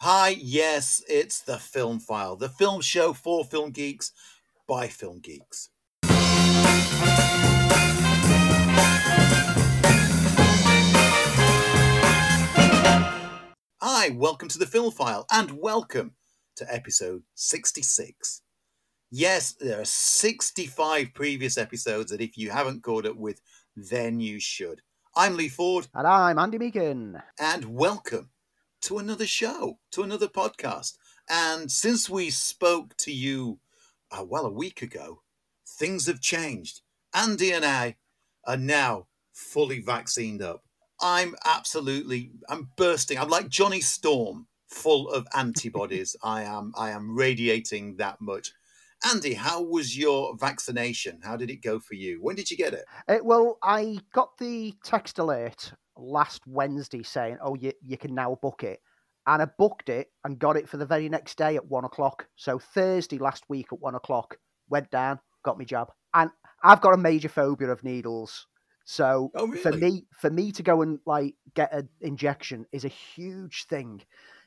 Hi, yes, it's the Film File, the film show for film geeks by film geeks. Hi, welcome to the Film File, and welcome to episode 66. Yes, there are 65 previous episodes that if you haven't caught up with, then you should. I'm Lee Ford, And I'm Andy Meekin. and welcome to another show, to another podcast. And since we spoke to you, uh, well, a week ago, things have changed. Andy and I are now fully vaccinated up. I'm absolutely, I'm bursting. I'm like Johnny Storm, full of antibodies. I am, I am radiating that much. Andy, how was your vaccination? How did it go for you? When did you get it? Uh, well, I got the text alert last Wednesday saying, oh, you, you can now book it. And I booked it and got it for the very next day at one o'clock. So Thursday last week at one o'clock, went down, got my jab. And I've got a major phobia of needles. So Oh, for me, for me to go and like get an injection is a huge thing.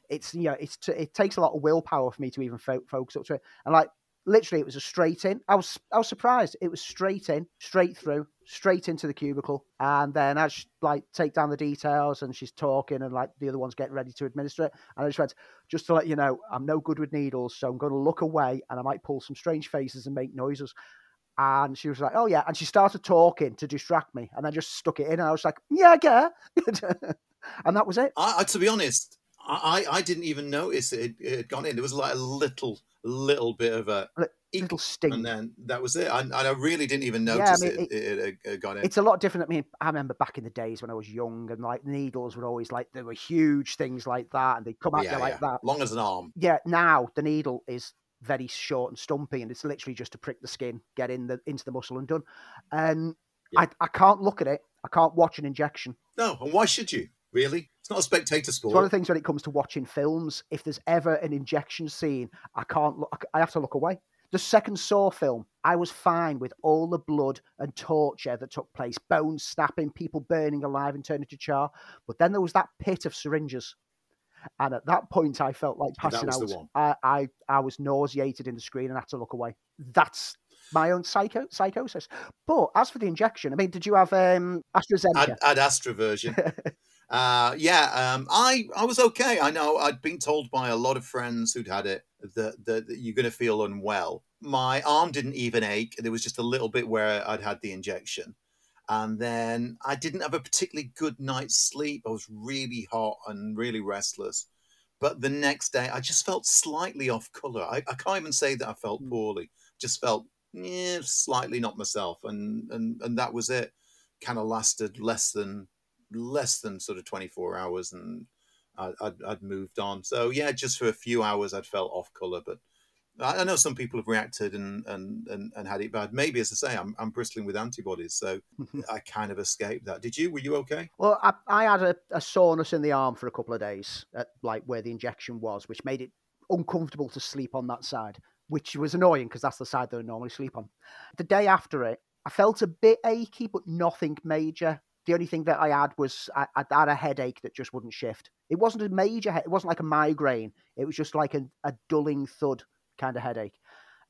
It's you know, it's t- it takes a lot of willpower for me to even fo- focus up to it. And like literally, it was a straight in. I was I was surprised. It was straight in, straight through, straight into the cubicle. And then as just like take down the details, and she's talking, and like the other one's getting ready to administer it. And I just went, just to let you know, I'm no good with needles, so I'm going to look away, and I might pull some strange faces and make noises. And she was like, "Oh yeah," and she started talking to distract me, and I just stuck it in, and I was like, "Yeah, I get," it." and that was it. I, to be honest, I, I I didn't even notice it, it had gone in. There was like a little little bit of a Li- ink, Little sting. and then that was it. I, and I really didn't even Yeah, I notice mean, it, it, it had gone in. It's a lot different. I mean, I remember back in the days when I was young, and like needles were always like there were huge things like that, and they'd come at yeah, you like yeah. that. long as an arm. Yeah, now the needle is very short and stumpy, and it's literally just to prick the skin, get in the into the muscle, and done. And Yeah. I, I can't look at it. I can't watch an injection. No, and why should you? Really, it's not a spectator sport. It's one of the things when it comes to watching films. If there's ever an injection scene, I can't look. I have to look away. The second Saw film, I was fine with all the blood and torture that took place, bones snapping, people burning alive and turning to char. But then there was that pit of syringes. And at that point, I felt like passing out. I, I, I was nauseated in the screen and had to look away. That's my own psycho psychosis. But as for the injection, I mean, did you have um, AstraZeneca? Ad, ad Astra version. Uh, yeah, um, I I was okay. I know I'd been told by a lot of friends who'd had it that, that, that you're going to feel unwell. My arm didn't even ache. There was just a little bit where I'd had the injection, and then I didn't have a particularly good night's sleep. I was really hot and really restless. But the next day, I just felt slightly off color. I, I can't even say that I felt Hmm. poorly. Just felt yeah, slightly not myself, and and and that was it. Kind of lasted less than less than sort of 24 hours and I, I'd, I'd moved on. So yeah, just for a few hours I'd felt off color, but I, I know some people have reacted and, and, and, and had it bad. Maybe, as I say, I'm, I'm bristling with antibodies. So I kind of escaped that. Did you? Were you okay? Well, I, I had a, a soreness in the arm for a couple of days, at like where the injection was, which made it uncomfortable to sleep on that side, which was annoying because that's the side that I normally sleep on. The day after it, I felt a bit achy, but nothing major. The only thing that I had was I, I had a headache that just wouldn't shift. It wasn't a major, he- it wasn't like a migraine. It was just like a, a dulling thud kind of headache.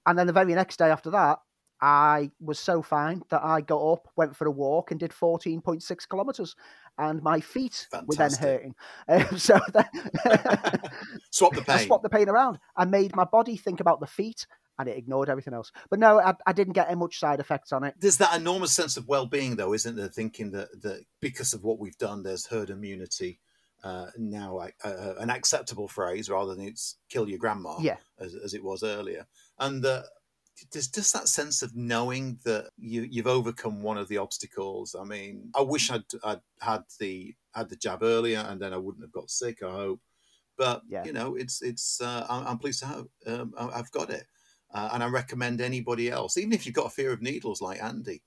And then the very next day after that, I was so fine that I got up, went for a walk, and did 14.6 kilometers. And my feet were then hurting. Um, so then Swap the I pain. swapped the pain around. I made my body think about the feet, and it ignored everything else. But no, I, I didn't get much side effects on it. There's that enormous sense of well-being, though, isn't there? Thinking that, that because of what we've done, there's herd immunity uh, now, uh, uh, an acceptable phrase rather than it's "kill your grandma." Yeah. as, as it was earlier. And uh, there's just that sense of knowing that you, you've overcome one of the obstacles. I mean, I wish I'd, I'd had the had the jab earlier, and then I wouldn't have got sick. I hope, but Yeah. you know, it's it's. Uh, I'm, I'm pleased to have um, I've got it, uh, and I recommend anybody else, even if you've got a fear of needles like Andy.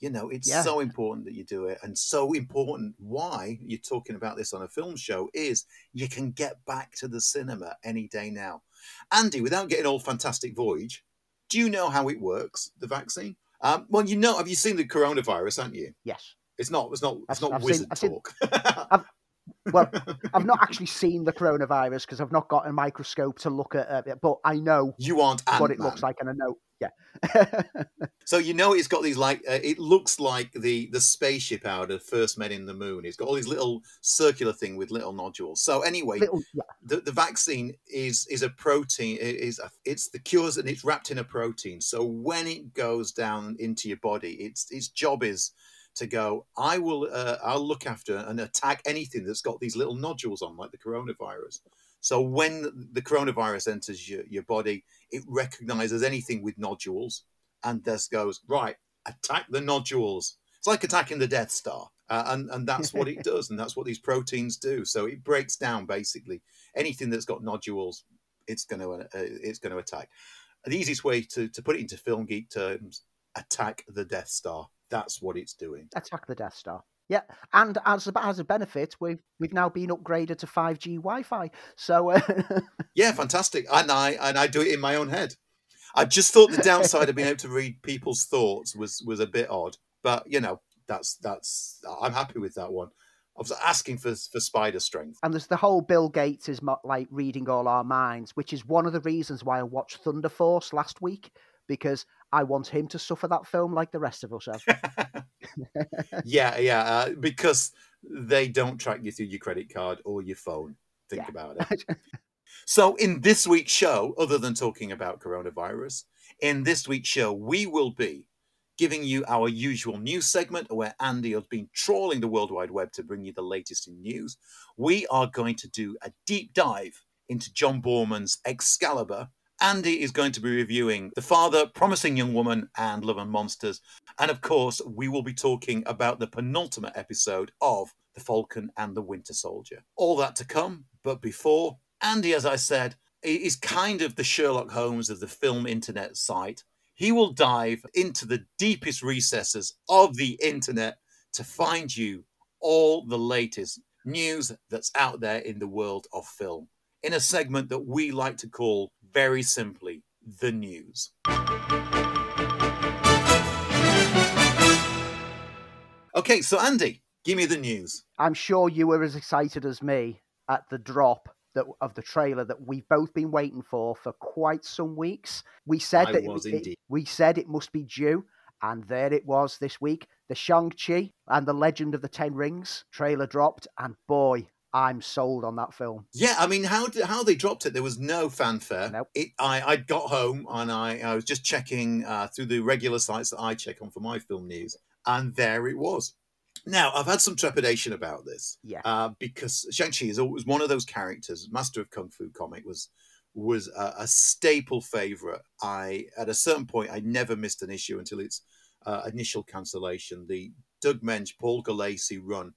You know, it's Yeah. so important that you do it, and so important. Why you're talking about this on a film show is you can get back to the cinema any day now. Andy, without getting all fantastic voyage, do you know how it works, the vaccine? Um, well, you know, have you seen the coronavirus, haven't you? Yes. It's not, it's not, it's I've- not I've seen- wizard I've seen- talk. Well, I've not actually seen the coronavirus because I've not got a microscope to look at it, but I know you aren't Ant-Man. what it looks like, and I know, yeah. so you know it's got these like uh, it looks like the the spaceship out of First Men in the Moon. It's got all these little circular thing with little nodules. So anyway, Little, yeah. the, the vaccine is is a protein it is a, it's the cures and it's wrapped in a protein so when it goes down into your body its its job is to go i will uh, i'll look after and attack anything that's got these little nodules on like the coronavirus so when the coronavirus enters your, your body it recognizes anything with nodules and just goes right attack the nodules it's like attacking the death star uh, and and that's what it does and that's what these proteins do so it breaks down basically anything that's got nodules, it's going to uh, it's going to attack. The easiest way to, to put it into film geek terms: attack the Death Star. That's what it's doing. Attack the Death Star. Yeah, and as a, as a benefit, we've we've now been upgraded to five G Wi-Fi. So uh... yeah, fantastic. And I and I do it in my own head. I just thought the downside of being able to read people's thoughts was was a bit odd, but you know that's that's I'm happy with that one. I was asking for for spider strength. And there's the whole Bill Gates is like reading all our minds, which is one of the reasons why I watched Thunder Force last week because I want him to suffer that film like the rest of us have. yeah, yeah, uh, because they don't track you through your credit card or your phone. Think yeah. about it. so, in this week's show, other than talking about coronavirus, in this week's show, we will be giving you our usual news segment where Andy has been trawling the World Wide Web to bring you the latest in news. We are going to do a deep dive into John Boorman's Excalibur. Andy is going to be reviewing The Father, Promising Young Woman, and Love and Monsters. And of course, we will be talking about the penultimate episode of The Falcon and the Winter Soldier. All that to come, but before, Andy, as I said, is kind of the Sherlock Holmes of the film internet site he will dive into the deepest recesses of the internet to find you all the latest news that's out there in the world of film in a segment that we like to call very simply the news. Okay, so Andy, give me the news. I'm sure you were as excited as me at the drop that of the trailer that we've both been waiting for for quite some weeks. We said I that was it, indeed. It, we said it must be due, and there it was this week. The Shang Chi and the Legend of the Ten Rings trailer dropped, and boy, I'm sold on that film. Yeah, I mean, how did, how they dropped it? There was no fanfare. Nope. It, I I got home and I, I was just checking uh, through the regular sites that I check on for my film news, and there it was. Now, I've had some trepidation about this. Yeah. Uh, because Shang-Chi is always one of those characters, Master of Kung Fu comic was was a, a staple favorite. I at a certain point I never missed an issue until its uh, initial cancellation. The Doug Moench, Paul Gulacy run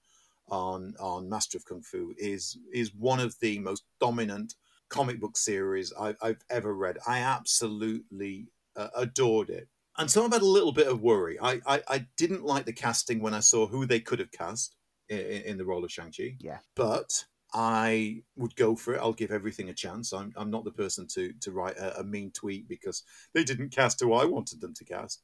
on on Master of Kung Fu is is one of the most dominant comic book series I, have ever read. I absolutely uh, adored it and so I've had a little bit of worry. I, I, I didn't like the casting when I saw who they could have cast in, in the role of Shang-Chi. Yeah. But I would go for it. I'll give everything a chance. I'm, I'm not the person to, to write a, a mean tweet because they didn't cast who I wanted them to cast.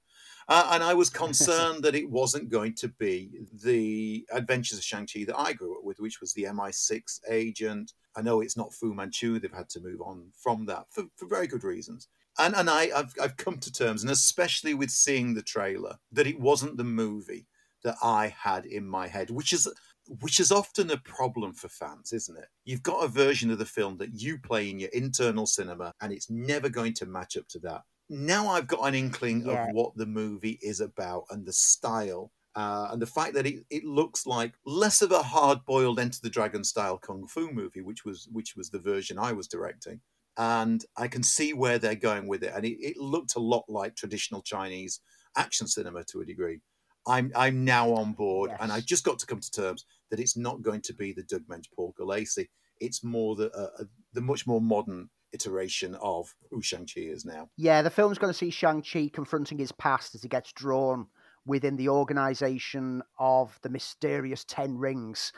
Uh, and I was concerned that it wasn't going to be the Adventures of Shang-Chi that I grew up with, which was the MI6 agent. I know it's not Fu Manchu. They've had to move on from that for, for very good reasons and and I I've I've come to terms, and especially with seeing the trailer, that it wasn't the movie that I had in my head, which is which is often a problem for fans, isn't it? You've got a version of the film that you play in your internal cinema, and it's never going to match up to that. Now I've got an inkling Yeah. of what the movie is about and the style. Uh, and the fact that it, it looks like less of a hard-boiled Enter the Dragon style kung fu movie, which was which was the version I was directing, and I can see where they're going with it. And it, it looked a lot like traditional Chinese action cinema to a degree. I'm I'm now on board, and I just got to come to terms that it's not going to be the Doug Moench, Paul Gulacy. It's more the uh, uh, the much more modern iteration of who Shang Chi is now. Yeah, the film's going to see Shang-Chi confronting his past as he gets drawn within the organization of the mysterious Ten Rings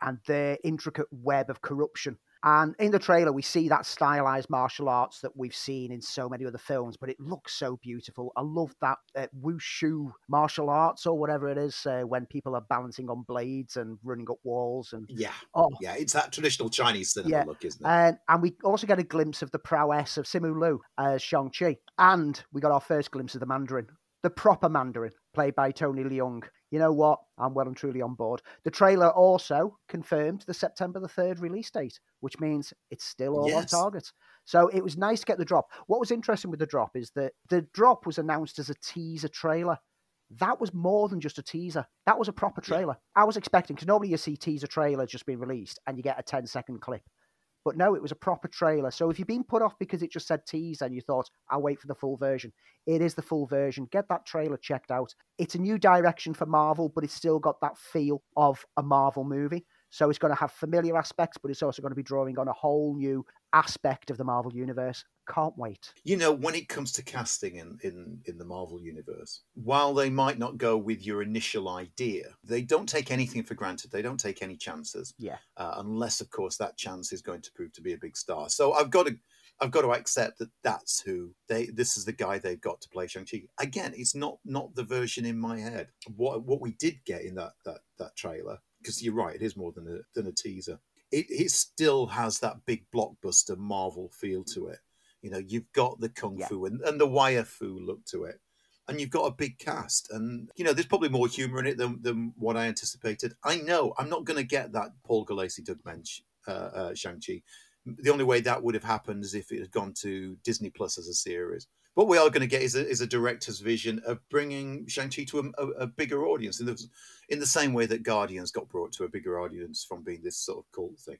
and their intricate web of corruption. And in the trailer, we see that stylized martial arts that we've seen in so many other films, but it looks so beautiful. I love that uh, wushu martial arts or whatever it is uh, when people are balancing on blades and running up walls. And Yeah, oh, yeah, it's that traditional Chinese cinema Yeah, look, isn't it? and, and we also get a glimpse of the prowess of Simu Liu as Shang-Chi. And we got our first glimpse of the Mandarin, the proper Mandarin, played by Tony Leung. You know what? I'm well and truly on board. The trailer also confirmed the September the 3rd release date, which means it's still all on target. So it was nice to get the drop. What was interesting with the drop is that the drop was announced as a teaser trailer. That was more than just a teaser. That was a proper Yeah. trailer. I was expecting, because normally you see teaser trailers just being released and you get a 10 second clip. But no, it was a proper trailer. So if you've been put off because it just said tease and you thought, I'll wait for the full version, it is the full version. Get that trailer checked out. It's a new direction for Marvel, but it's still got that feel of a Marvel movie. So it's going to have familiar aspects, but it's also going to be drawing on a whole new aspect of the Marvel universe. Can't wait. You know, when it comes to casting in, in, in the Marvel universe, while they might not go with your initial idea, they don't take anything for granted. They don't take any chances, Yeah. uh, unless, of course, that chance is going to prove to be a big star. So I've got to, I've got to accept that that's who they. This is the guy they've got to play Shang Chi. Again, it's not not the version in my head. What what we did get in that that that trailer, because you're right, it is more than a than a teaser. It it still has that big blockbuster Marvel feel to it. You know, you've got the kung Yeah. fu and, and the wire fu look to it. And you've got a big cast. And, you know, there's probably more humour in it than, than what I anticipated. I know I'm not going to get that Paul Gulacy, Doug Moench, uh, uh, Shang-Chi. The only way that would have happened is if it had gone to Disney Plus as a series. What we are going to get is a, is a director's vision of bringing Shang-Chi to a, a, bigger audience in the, in the same way that Guardians got brought to a bigger audience from being this sort of cult thing.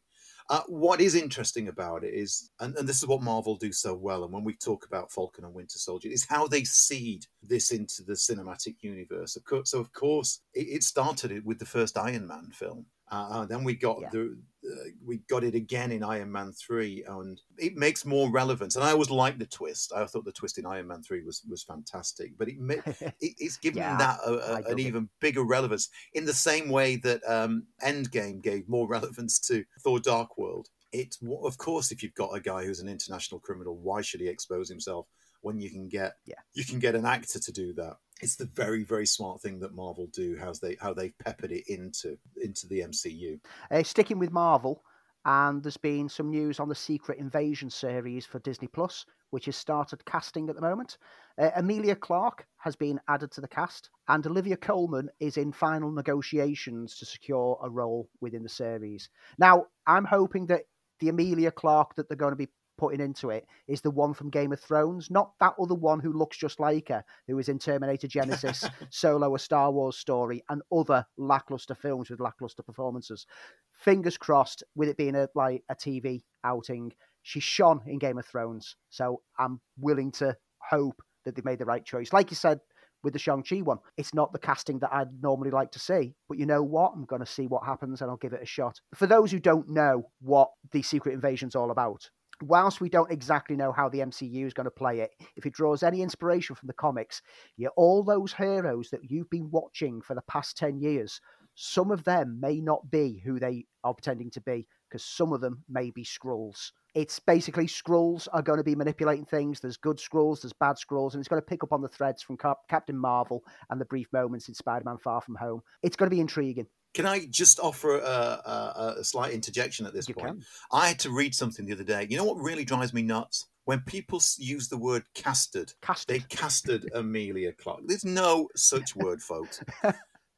Uh, what is interesting about it is, and, and this is what Marvel do so well, and when we talk about Falcon and Winter Soldier, is how they seed this into the cinematic universe. Of course, so of course, it, it started with the first Iron Man film. Uh, and then we got Yeah. the uh, we got it again in Iron Man three, and it makes more relevance. And I always liked the twist. I thought the twist in Iron Man three was was fantastic, but it, it it's given Yeah, that a, a, an even bigger relevance in the same way that um, Endgame gave more relevance to Thor: Dark World. It's of course, if you've got a guy who's an international criminal, why should he expose himself when you can get Yeah. you can get an actor to do that? It's the very very smart thing that Marvel do. How's they how they've peppered it into into the MCU. Uh, sticking with Marvel, and there's been some news on the Secret Invasion series for Disney Plus, which has started casting at the moment. Uh, Emilia Clarke has been added to the cast, and Olivia Colman is in final negotiations to secure a role within the series. Now, I'm hoping that the Emilia Clarke that they're going to be putting into it is the one from Game of Thrones, not that other one who looks just like her, who was in Terminator Genisys, Solo, a Star Wars story, and other lackluster films with lackluster performances. Fingers crossed, with it being a like a TV outing, she shone in Game of Thrones, so I'm willing to hope that they made the right choice. Like you said with the Shang Chi one, it's not the casting that I'd normally like to see, but you know what? I'm going to see what happens and I'll give it a shot. For those who don't know what the Secret Invasion's all about, whilst we don't exactly know how the MCU is going to play it, if it draws any inspiration from the comics, yeah, all those heroes that you've been watching for the past 10 years, some of them may not be who they are pretending to be because some of them may be Skrulls. It's basically Skrulls are going to be manipulating things. There's good Skrulls, there's bad Skrulls, and it's going to pick up on the threads from Cap- Captain Marvel and the brief moments in Spider Man Far From Home. It's going to be intriguing. Can I just offer a, a, a slight interjection at this You point? can. I had to read something the other day. You know what really drives me nuts? When people use the word casted, Cast they casted Emilia Clarke. There's no such word, folks.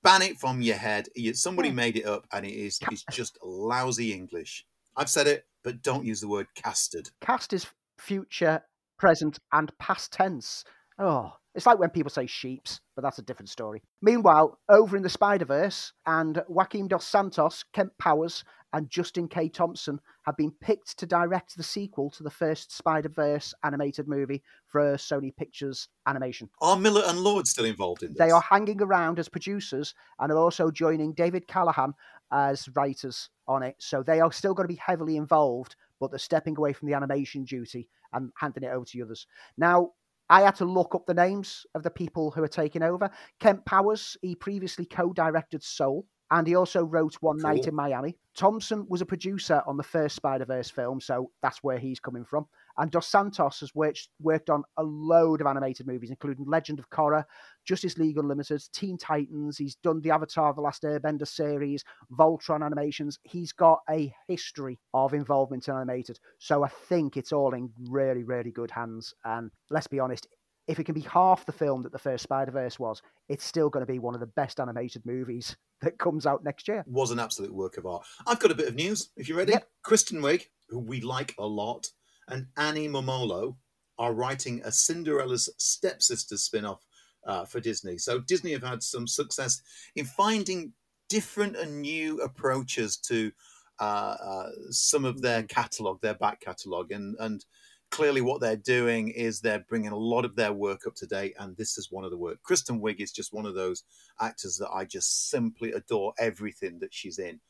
Ban it from your head. Somebody made it up, and it is it's just lousy English. I've said it, but don't use the word casted. Cast is future, present, and past tense. Oh, it's like when people say sheeps, but that's a different story. Meanwhile, over in the Spider Verse, and Joaquim dos Santos, Kemp Powers, and Justin K. Thompson have been picked to direct the sequel to the first Spider Verse animated movie for Sony Pictures Animation. Are Miller and Lord still involved in this? They are hanging around as producers and are also joining David Callaham as writers on it. So they are still going to be heavily involved, but they're stepping away from the animation duty and handing it over to others. Now, I had to look up the names of the people who are taking over. Kemp Powers, he previously co directed Soul and he also wrote One Night in Miami. Thompson was a producer on the first Spider Verse film, so that's where he's coming from. And Dos Santos has worked, worked on a load of animated movies, including Legend of Korra, Justice League Unlimited, Teen Titans. He's done the Avatar: The Last Airbender series, Voltron animations. He's got a history of involvement in animated, so I think it's all in really, really good hands. And let's be honest, if it can be half the film that the first Spider Verse was, it's still going to be one of the best animated movies that comes out next year. was an absolute work of art. I've got a bit of news, if you're ready. Yep. Kristen Wiig, who we like a lot, and Annie Mumolo are writing a Cinderella's stepsister spin off uh, for Disney. So Disney have had some success in finding different and new approaches to uh, uh, some of their catalog, their back catalog, and and clearly what they're doing is they're bringing a lot of their work up to date, and this is one of the work. Kristen Wiig is just one of those actors that I just simply adore everything that she's in.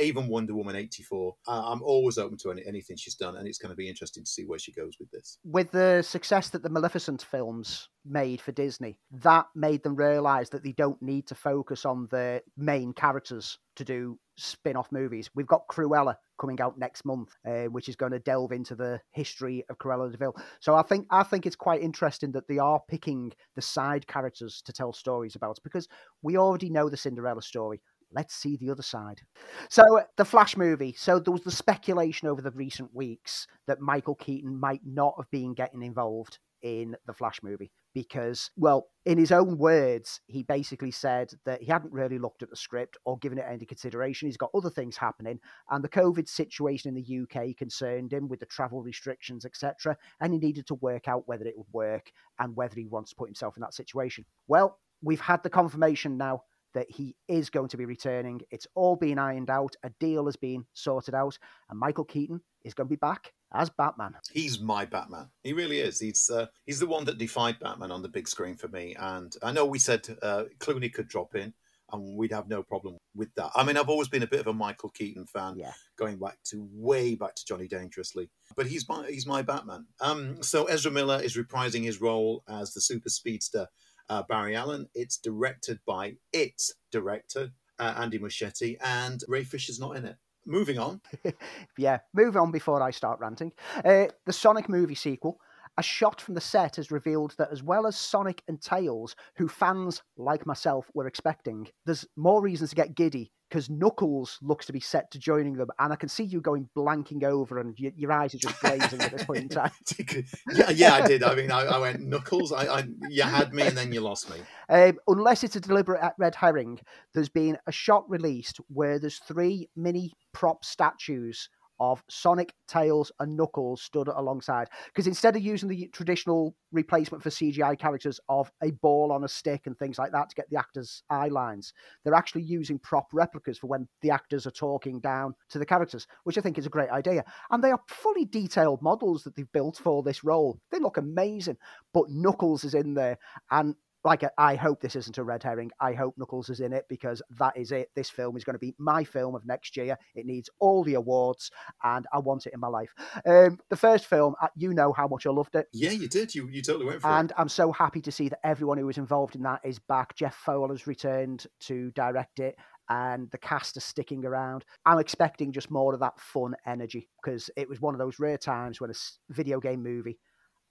Even Wonder Woman 84. Uh, I'm always open to any, anything she's done, and it's going to be interesting to see where she goes with this. With the success that the Maleficent films made for Disney, that made them realize that they don't need to focus on the main characters to do spin off movies. We've got Cruella coming out next month, uh, which is going to delve into the history of Cruella de Vil. So I think I think it's quite interesting that they are picking the side characters to tell stories about because we already know the Cinderella story. Let's see the other side. So uh, the Flash movie. So there was the speculation over the recent weeks that Michael Keaton might not have been getting involved in the Flash movie because, well, in his own words, he basically said that he hadn't really looked at the script or given it any consideration. He's got other things happening, and the COVID situation in the UK concerned him with the travel restrictions, etc. And he needed to work out whether it would work and whether he wants to put himself in that situation. Well, we've had the confirmation now that he is going to be returning. It's all been ironed out. A deal has been sorted out, and Michael Keaton is going to be back as Batman. He's my Batman. He really is. He's uh, he's the one that defied Batman on the big screen for me. And I know we said uh, Clooney could drop in, and we'd have no problem with that. I mean, I've always been a bit of a Michael Keaton fan, Yeah. going back to way back to Johnny Dangerously. But he's my he's my Batman. Um, so Ezra Miller is reprising his role as the super speedster uh, Barry Allen. It's directed by its director uh, Andy Muschietti, and Ray Fisher's not in it. Moving on. yeah, move on before I start ranting. Uh, the Sonic movie sequel. A shot from the set has revealed that, as well as Sonic and Tails, who fans like myself were expecting, there's more reasons to get giddy because Knuckles looks to be set to joining them, and I can see you going blanking over, and your eyes are just blazing at this point in time. yeah, yeah, I did. I mean, I, I went knuckles. I, I, you had me, and then you lost me. Um, unless it's a deliberate red herring, there's been a shot released where there's three mini prop statues of Sonic, Tails, and Knuckles stood alongside. Because instead of using the traditional replacement for CGI characters of a ball on a stick and things like that to get the actors' eye lines, they're actually using prop replicas for when the actors are talking down to the characters, which I think is a great idea. And they are fully detailed models that they've built for this role. They look amazing. But Knuckles is in there, and like I hope this isn't a red herring. I hope Knuckles is in it because that is it. This film is going to be my film of next year. It needs all the awards, and I want it in my life. Um, the first film, uh, you know how much I loved it. Yeah, you did. You you totally went for And it. And I'm so happy to see that everyone who was involved in that is back. Jeff Fowler has returned to direct it, and the cast are sticking around. I'm expecting just more of that fun energy because it was one of those rare times when a video game movie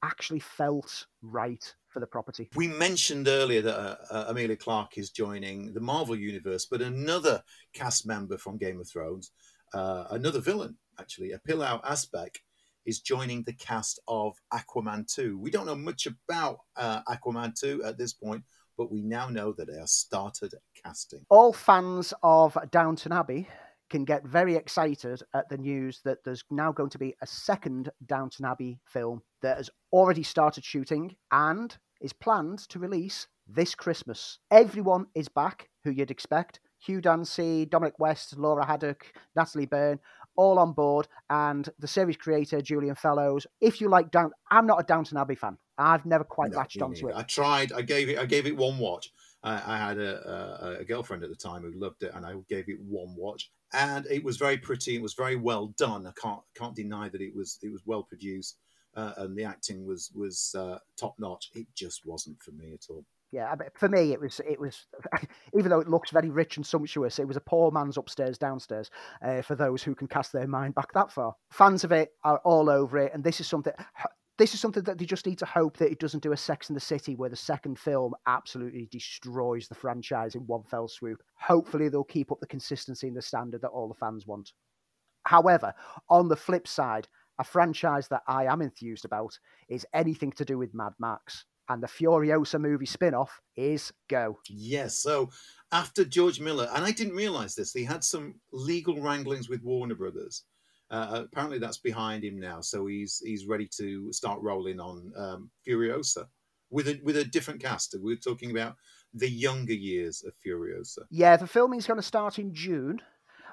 actually felt right for the property. We mentioned earlier that uh, uh, Emilia Clarke is joining the Marvel universe, but another cast member from Game of Thrones, uh, another villain actually, a Pilou Asbæk, is joining the cast of Aquaman 2. We don't know much about uh, Aquaman 2 at this point, but we now know that they are started casting. all fans of Downton Abbey can get very excited at the news that there's now going to be a second Downton Abbey film that has already started shooting and is planned to release this Christmas. Everyone is back who you'd expect. Hugh Dancy, Dominic West, Laura Haddock, Natalie Byrne, all on board, and the series creator Julian Fellowes. If you like Down, I'm not a Downton Abbey fan. I've never quite No, latched onto it. I tried. I gave it. I gave it one watch. I, I had a, a, a girlfriend at the time who loved it, and I gave it one watch. And it was very pretty. It was very well done. I can't can't deny that it was it was well produced, uh, and the acting was was uh, top notch. It just wasn't for me at all. yeah. For me, it was it was even though it looks very rich and sumptuous, it was a poor man's upstairs downstairs. Uh, for those who can cast their mind back that far, fans of it are all over it, and this is something. This is something that they just need to hope that it doesn't do a Sex in the City where the second film absolutely destroys the franchise in one fell swoop. Hopefully, they'll keep up the consistency and the standard that all the fans want. However, on the flip side, a franchise that I am enthused about is anything to do with Mad Max. And the Furiosa movie spin off is Go. Yes. So after George Miller, and I didn't realize this, he had some legal wranglings with Warner Brothers. Uh, apparently, that's behind him now. So he's he's ready to start rolling on um, Furiosa with a with a different cast. We're talking about the younger years of Furiosa. Yeah, the filming is going to start in June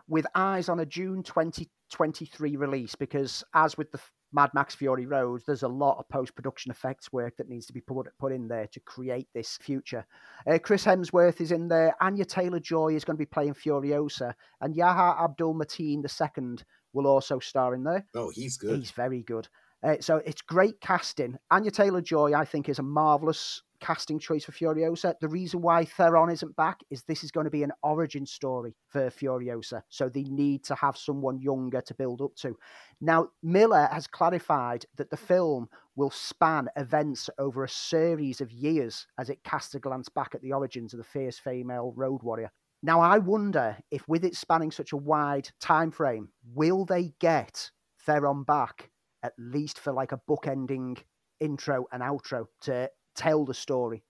with eyes on a June 2023 release because, as with the Mad Max Fury Road, there's a lot of post production effects work that needs to be put, put in there to create this future. Uh, Chris Hemsworth is in there, Anya Taylor Joy is going to be playing Furiosa, and Yahya Abdul Mateen II will also star in there. Oh, he's good. He's very good. Uh, so it's great casting. Anya Taylor Joy, I think, is a marvelous casting choice for Furiosa. The reason why Theron isn't back is this is going to be an origin story for Furiosa. So they need to have someone younger to build up to. Now, Miller has clarified that the film will span events over a series of years as it casts a glance back at the origins of the fierce female road warrior. Now, I wonder if with it spanning such a wide time frame, will they get Theron back at least for like a bookending intro and outro to tell the story.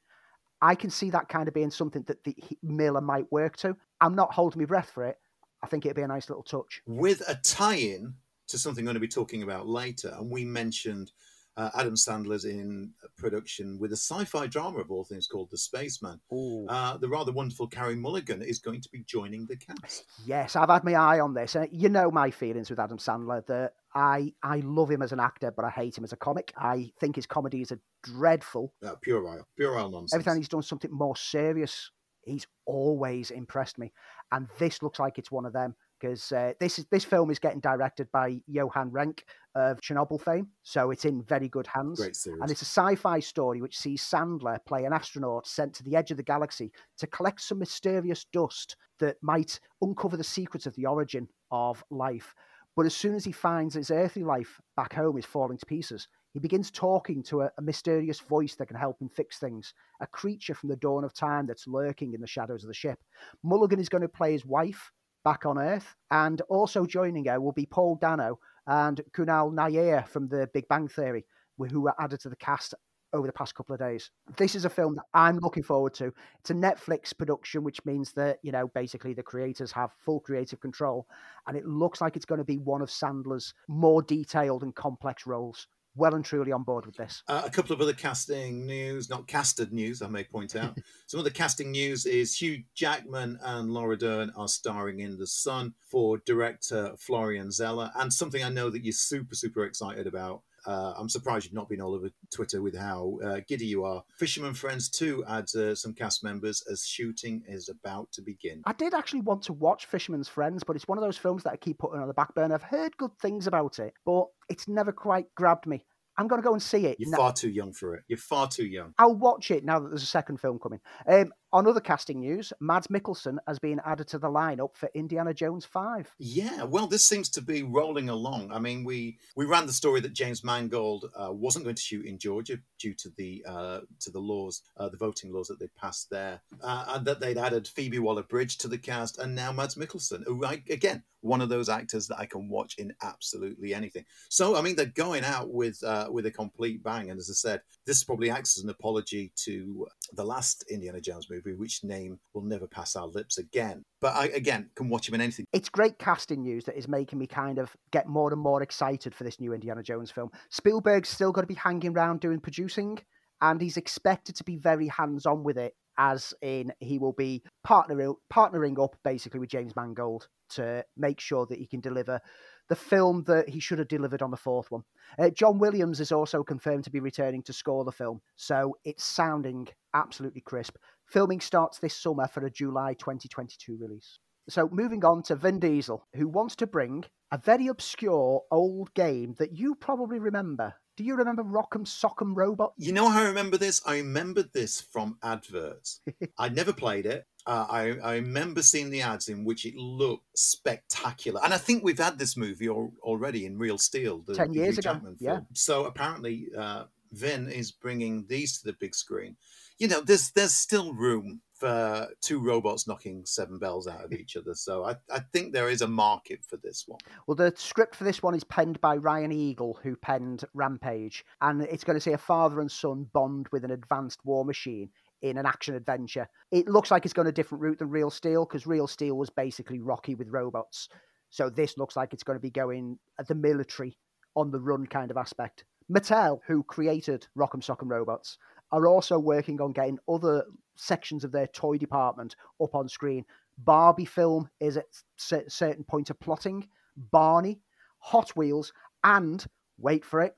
I can see that kind of being something that the Miller might work to. I'm not holding my breath for it. I think it'd be a nice little touch. With a tie in to something I'm going to be talking about later, and we mentioned uh, Adam Sandler's in production with a sci-fi drama of all things called The Spaceman. Uh, the rather wonderful Carey Mulligan is going to be joining the cast. Yes, I've had my eye on this. Uh, you know my feelings with Adam Sandler. That I I love him as an actor, but I hate him as a comic. I think his comedy is a dreadful. Uh, puerile, puerile nonsense. Every time he's done something more serious, he's always impressed me, and this looks like it's one of them because uh, this is this film is getting directed by Johan Renck of Chernobyl fame, so it's in very good hands. And it's a sci-fi story which sees Sandler play an astronaut sent to the edge of the galaxy to collect some mysterious dust that might uncover the secrets of the origin of life. But as soon as he finds his earthly life back home is falling to pieces, he begins talking to a, a, mysterious voice that can help him fix things, a creature from the dawn of time that's lurking in the shadows of the ship. Mulligan is going to play his wife back on Earth, and also joining her will be Paul Dano and Kunal Nayyar from the Big Bang Theory, who were added to the cast over the past couple of days. This is a film that I'm looking forward to. It's a Netflix production, which means that, you know, basically the creators have full creative control. And it looks like it's going to be one of Sandler's more detailed and complex roles well and truly on board with this. Uh, a couple of other casting news, not casted news, I may point out. Some of the casting news is Hugh Jackman and Laura Dern are starring in The Sun for director Florian Zeller, and something I know that you're super, super excited about. Uh, I'm surprised you've not been all over Twitter with how uh, giddy you are. Fisherman Friends 2 adds uh, some cast members as shooting is about to begin. I did actually want to watch Fisherman's Friends, but it's one of those films that I keep putting on the back burner. I've heard good things about it, but it's never quite grabbed me. I'm going to go and see it. You're now. far too young for it. You're far too young. I'll watch it now that there's a second film coming. Um, on other casting news, Mads Mikkelsen has been added to the lineup for Indiana Jones 5. Yeah, well, this seems to be rolling along. I mean, we we ran the story that James Mangold uh, wasn't going to shoot in Georgia due to the uh, to the laws, uh, the voting laws that they passed there, uh, and that they'd added Phoebe Waller-Bridge to the cast, and now Mads Mikkelsen, who I, again one of those actors that I can watch in absolutely anything. So, I mean, they're going out with uh, with a complete bang, and as I said, this probably acts as an apology to the last Indiana Jones movie which name will never pass our lips again. But I, again, can watch him in anything. It's great casting news that is making me kind of get more and more excited for this new Indiana Jones film. Spielberg's still going to be hanging around doing producing, and he's expected to be very hands on with it as in he will be partnering partnering up basically with James Mangold to make sure that he can deliver the film that he should have delivered on the fourth one. Uh, John Williams is also confirmed to be returning to score the film, so it's sounding absolutely crisp. Filming starts this summer for a July 2022 release. So moving on to Vin Diesel, who wants to bring a very obscure old game that you probably remember. Do you remember Rock'em Sock'em Robot? You know how I remember this? I remembered this from adverts. I never played it. Uh, I, I remember seeing the ads in which it looked spectacular. And I think we've had this movie al- already in Real Steel. The, 10 years Hugh ago, yeah. So apparently uh, Vin is bringing these to the big screen. You know, there's there's still room for two robots knocking seven bells out of each other. So I, I think there is a market for this one. Well, the script for this one is penned by Ryan Engle, who penned Rampage, and it's going to see a father and son bond with an advanced war machine in an action adventure. It looks like it's going a different route than Real Steel because Real Steel was basically Rocky with robots. So this looks like it's going to be going at the military on the run kind of aspect. Mattel, who created Rock'em Sock'em Robots, are also working on getting other sections of their toy department up on screen. Barbie film is at a certain point of plotting. Barney, Hot Wheels, and wait for it,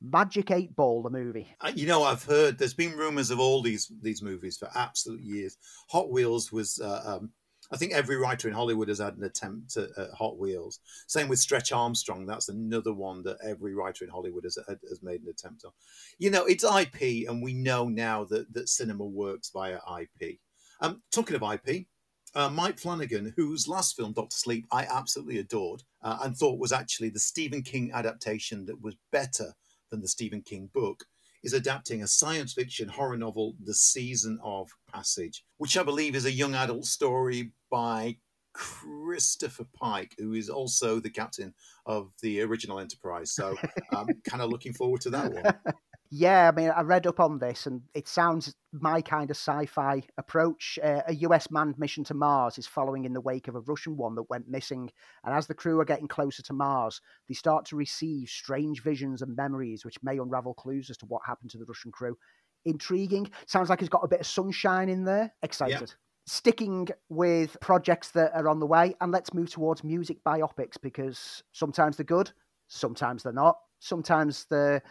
Magic Eight Ball, the movie. You know, I've heard there's been rumors of all these these movies for absolute years. Hot Wheels was, uh, um, I think every writer in Hollywood has had an attempt at, at Hot Wheels. Same with Stretch Armstrong. That's another one that every writer in Hollywood has has made an attempt on. You know, it's IP, and we know now that that cinema works via IP. Um, talking of IP. Uh, Mike Flanagan, whose last film, Doctor Sleep, I absolutely adored uh, and thought was actually the Stephen King adaptation that was better than the Stephen King book, is adapting a science fiction horror novel, The Season of Passage, which I believe is a young adult story by Christopher Pike, who is also the captain of the original Enterprise. So I'm kind of looking forward to that one. Yeah, I mean, I read up on this, and it sounds my kind of sci-fi approach. Uh, a U.S. manned mission to Mars is following in the wake of a Russian one that went missing, and as the crew are getting closer to Mars, they start to receive strange visions and memories, which may unravel clues as to what happened to the Russian crew. Intriguing. Sounds like it's got a bit of sunshine in there. Excited. Sticking with projects that are on the way, and let's move towards music biopics because sometimes they're good, sometimes they're not. Sometimes they're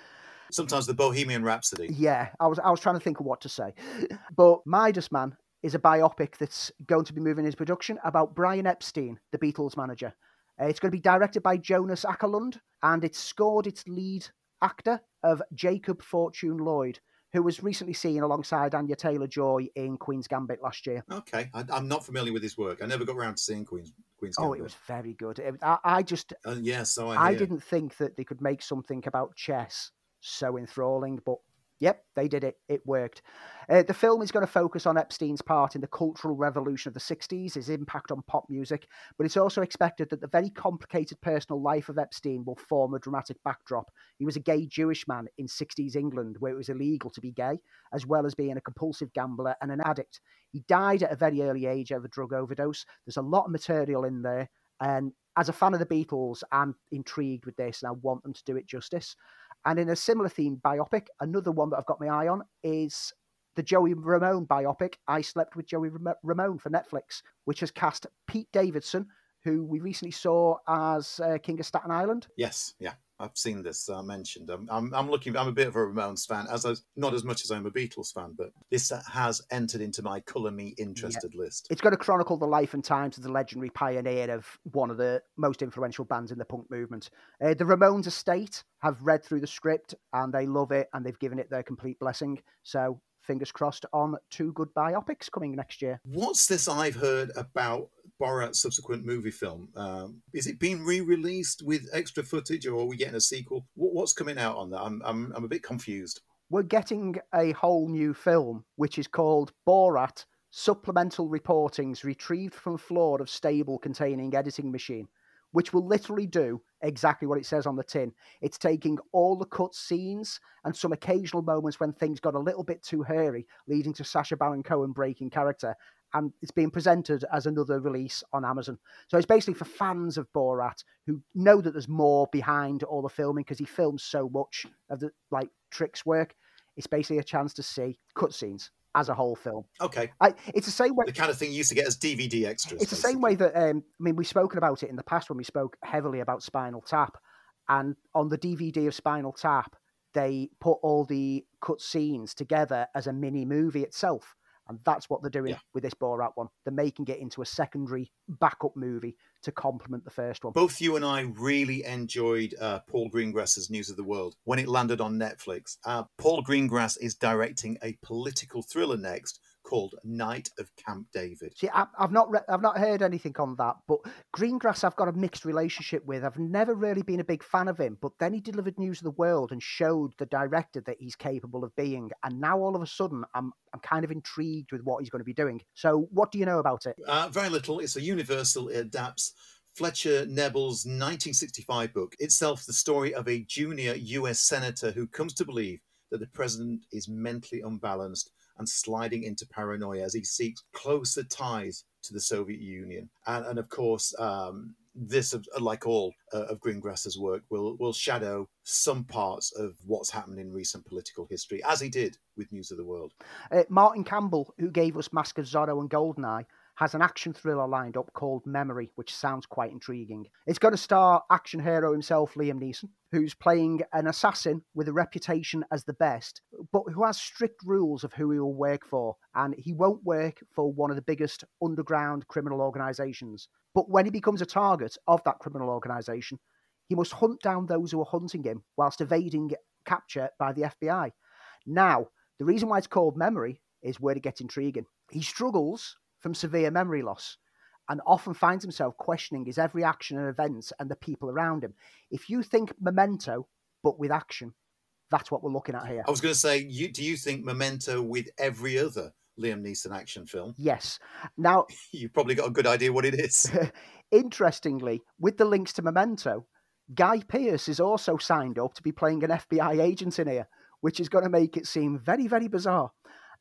Sometimes the Bohemian Rhapsody. yeah, I was I was trying to think of what to say, but Midas Man is a biopic that's going to be moving into production about Brian Epstein, the Beatles manager. Uh, it's going to be directed by Jonas Ackerlund, and it's scored its lead actor of Jacob Fortune Lloyd, who was recently seen alongside Anya Taylor Joy in Queen's Gambit last year. Okay, I, I'm not familiar with his work. I never got around to seeing Queen's Queen's Gambit. Oh, Gambit. it was very good. It- I, I just Uh, yeah, so I, I didn't think that they could make something about chess so enthralling, but yep, they did it. It worked. Uh, the film is going to focus on Epstein's part in the cultural revolution of the 60s, his impact on pop music, but it's also expected that the very complicated personal life of Epstein will form a dramatic backdrop. He was a gay Jewish man in 60s England where it was illegal to be gay, as well as being a compulsive gambler and an addict. He died at a very early age of a drug overdose. There's a lot of material in there. And as a fan of the Beatles, I'm intrigued with this and I want them to do it justice. And in a similar theme biopic, another one that I've got my eye on is the Joey Ramone biopic, I Slept with Joey Ram- Ramone for Netflix, which has cast Pete Davidson, who we recently saw as uh, King of Staten Island. Yes, yeah, I've seen this uh, mentioned. I'm, I'm, I'm looking. I'm a bit of a Ramones fan, as I, not as much as I'm a Beatles fan, but this has entered into my colour me interested list. It's going to chronicle the life and times of the legendary pioneer of one of the most influential bands in the punk movement. Uh, the Ramones estate have read through the script and they love it and they've given it their complete blessing. So fingers crossed on two good biopics coming next year. What's this I've heard about Borat's subsequent movie film? Um, is it being re-released with extra footage, or are we getting a sequel? What, what's coming out on that? I'm, I'm, I'm a bit confused. We're getting a whole new film which is called Borat Supplemental Reportings Retrieved from Floor of Stable Containing Editing Machine, which will literally do exactly what it says on the tin. It's taking all the cut scenes and some occasional moments when things got a little bit too hairy, leading to Sacha Baron Cohen breaking character, and it's being presented as another release on Amazon. So it's basically for fans of Borat who know that there's more behind all the filming because he films so much of the like tricks work. It's basically a chance to see cutscenes as a whole film. Okay, I, it's the same way. the kind of thing you used to get as DVD extras. It's the same way that um, I mean we've spoken about it in the past when we spoke heavily about Spinal Tap, and on the DVD of Spinal Tap, they put all the cut scenes together as a mini movie itself, And that's what they're doing Yeah. with this Borat one. They're making it into a secondary backup movie to complement the first one. Both you and I really enjoyed uh, Paul Greengrass's News of the World when it landed on Netflix. Uh, Paul Greengrass is directing a political thriller next called Night of Camp David. See, I, I've not re- I've not heard anything on that, but Greengrass I've got a mixed relationship with. I've never really been a big fan of him, but then he delivered News of the World and showed the director that he's capable of being, and now all of a sudden I'm I'm kind of intrigued with what he's going to be doing. So, what do you know about it? Uh, very little. It's a Universal. It adapts Fletcher Knebel's 1965 book, itself the story of a junior US senator who comes to believe that the president is mentally unbalanced and sliding into paranoia as he seeks closer ties to the Soviet Union. And, and of course, um, this, like all uh, of Greengrass's work, will will shadow some parts of what's happened in recent political history, as he did with News of the World. Uh, Martin Campbell, who gave us Mask of Zorro and Goldeneye, has an action thriller lined up called Memory, which sounds quite intriguing. It's going to star action hero himself, Liam Neeson, who's playing an assassin with a reputation as the best, but who has strict rules of who he will work for. And he won't work for one of the biggest underground criminal organizations. But when he becomes a target of that criminal organization, he must hunt down those who are hunting him whilst evading capture by the FBI. Now, the reason why it's called Memory is where it gets intriguing. He struggles from severe memory loss and often finds himself questioning his every action and events and the people around him. If you think Memento, but with action, that's what we're looking at here. I was going to say, you, do you think Memento with every other Liam Neeson action film? Yes. Now, You've probably got a good idea what it is. interestingly, with the links to Memento, Guy Pearce is also signed up to be playing an FBI agent in here, which is going to make it seem very, very bizarre.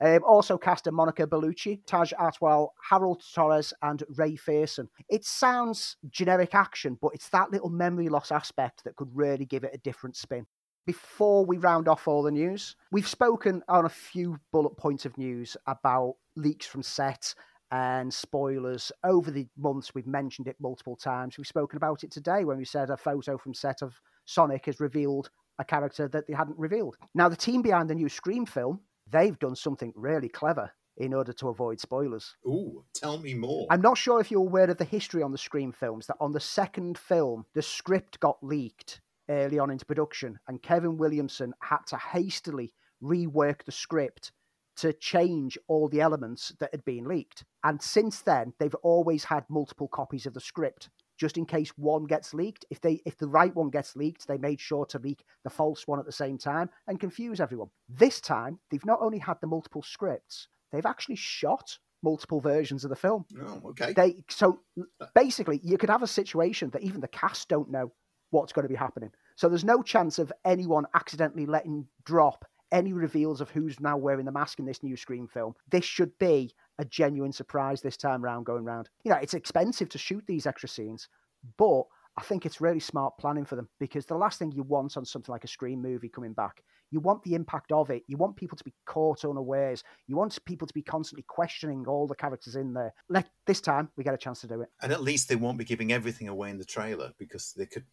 Um, also cast are Monica Bellucci, Taj Atwal, Harold Torres, and Ray Fearon. It sounds generic action, but it's that little memory loss aspect that could really give it a different spin. Before we round off all the news, we've spoken on a few bullet points of news about leaks from set and spoilers over the months. We've mentioned it multiple times. We've spoken about it today when we said a photo from set of Sonic has revealed a character that they hadn't revealed. Now, the team behind the new Scream film, they've done something really clever in order to avoid spoilers. Ooh, tell me more. I'm not sure if you're aware of the history on the Scream films, that on the second film, the script got leaked early on into production, and Kevin Williamson had to hastily rework the script to change all the elements that had been leaked. And since then, they've always had multiple copies of the script. Just in case one gets leaked, if they if the right one gets leaked, they made sure to leak the false one at the same time and confuse everyone. This time, they've not only had the multiple scripts, they've actually shot multiple versions of the film. oh, okay. They so uh. basically you could have a situation that even the cast don't know what's going to be happening. So there's no chance of anyone accidentally letting drop any reveals of who's now wearing the mask in this new Scream film. This should be a genuine surprise this time round going round. You know, it's expensive to shoot these extra scenes, but I think it's really smart planning for them because the last thing you want on something like a Scream movie coming back, you want the impact of it. You want people to be caught unawares. You want people to be constantly questioning all the characters in there. Let this time we get a chance to do it. And at least they won't be giving everything away in the trailer because they could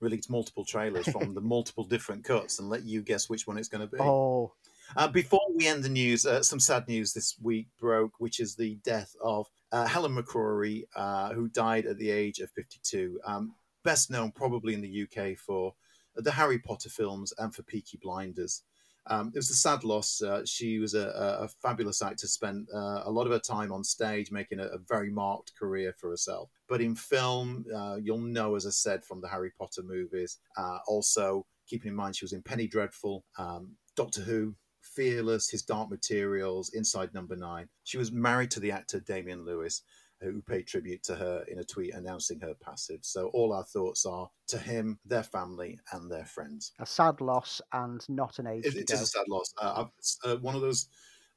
release multiple trailers from the multiple different cuts and let you guess which one it's going to be. Oh, Uh, before we end the news, uh, some sad news this week broke, which is the death of uh, Helen McCrory, uh, who died at the age of 52. Um, best known probably in the UK for the Harry Potter films and for Peaky Blinders. Um, it was a sad loss. Uh, she was a, a, fabulous actor, spent uh, a lot of her time on stage making a, a very marked career for herself. But in film, you'll know, as I said, from the Harry Potter movies. Also, keeping in mind she was in Penny Dreadful, um, Doctor Who, Fearless, His Dark Materials, Inside Number Nine. She was married to the actor Damian Lewis, who paid tribute to her in a tweet announcing her passage. So all our thoughts are to him, their family, and their friends. a sad loss and not an age It, it is a sad loss. Uh, uh, one of those.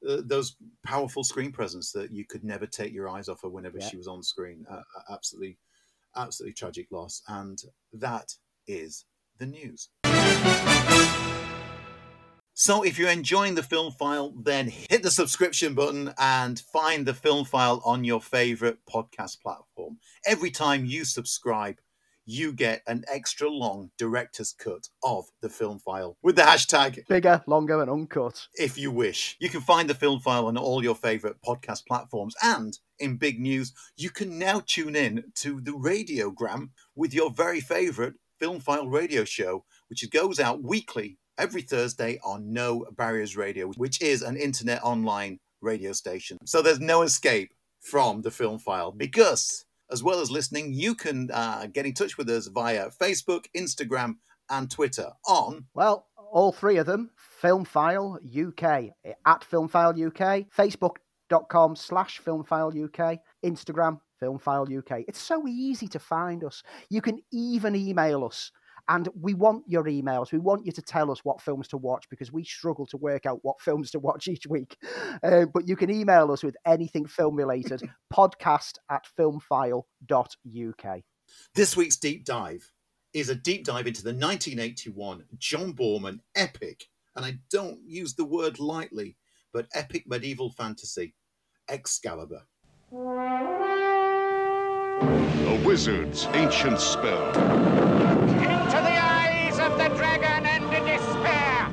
Uh, those powerful screen presence that you could never take your eyes off her whenever Yeah. she was on screen. Absolutely, absolutely tragic loss, and that is the news. So, if you're enjoying the film file, then hit the subscription button and find the film file on your favorite podcast platform. Every time you subscribe, you get an extra long director's cut of the film file with the hashtag Bigger, longer, and uncut. if you wish. You can find the film file on all your favorite podcast platforms. And in big news, you can now tune in to the Radiogram with your very favorite film file radio show, which goes out weekly every Thursday on No Barriers Radio, which is an internet online radio station. So there's no escape from the film file because, as well as listening, you can uh, get in touch with us via Facebook, Instagram, and Twitter on Well, all three of them, Filmfile UK, at Filmfile UK, Facebook.com slash Filmfile UK, Instagram, Filmfile UK. It's so easy to find us. You can even email us. And we want your emails. We want you to tell us what films to watch because we struggle to work out what films to watch each week. Uh, but you can email us with anything film related, podcast at filmfile.uk. This week's deep dive is a deep dive into the 1981 John Boorman epic, and I don't use the word lightly, but epic medieval fantasy, Excalibur. A wizard's ancient spell. Into the eyes of the dragon and the despair!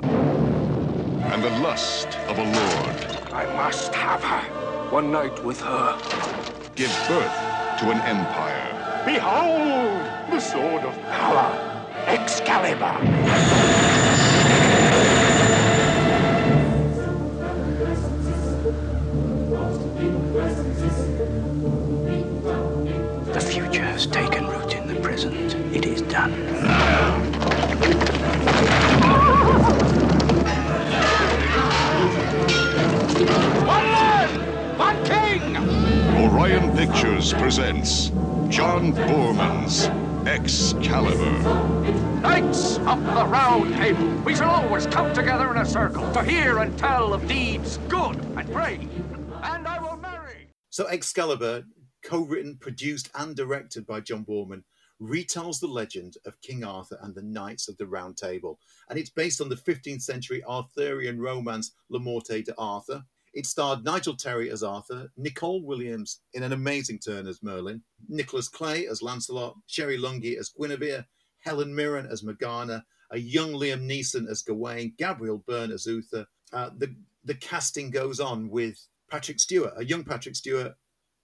and the lust of a lord I must have her. One night with her. give birth to an empire. Behold the sword of power, Excalibur. Has taken root in the present. It is done. One man! One king! Orion Pictures presents John Boorman's Excalibur. Knights of the Round Table, we shall always come together in a circle to hear and tell of deeds good and brave. And I will marry. So, Excalibur, co written, produced, and directed by John Boorman, retells the legend of King Arthur and the Knights of the Round Table. And it's based on the 15th century Arthurian romance Le Morte de Arthur. It starred Nigel Terry as Arthur, Nicole Williams in an amazing turn as Merlin, Nicholas Clay as Lancelot, Cherie Lunghi as Guinevere, Helen Mirren as Morgana, a young Liam Neeson as Gawain, Gabriel Byrne as Uther. Uh, the, the casting goes on with Patrick Stewart, a young Patrick Stewart,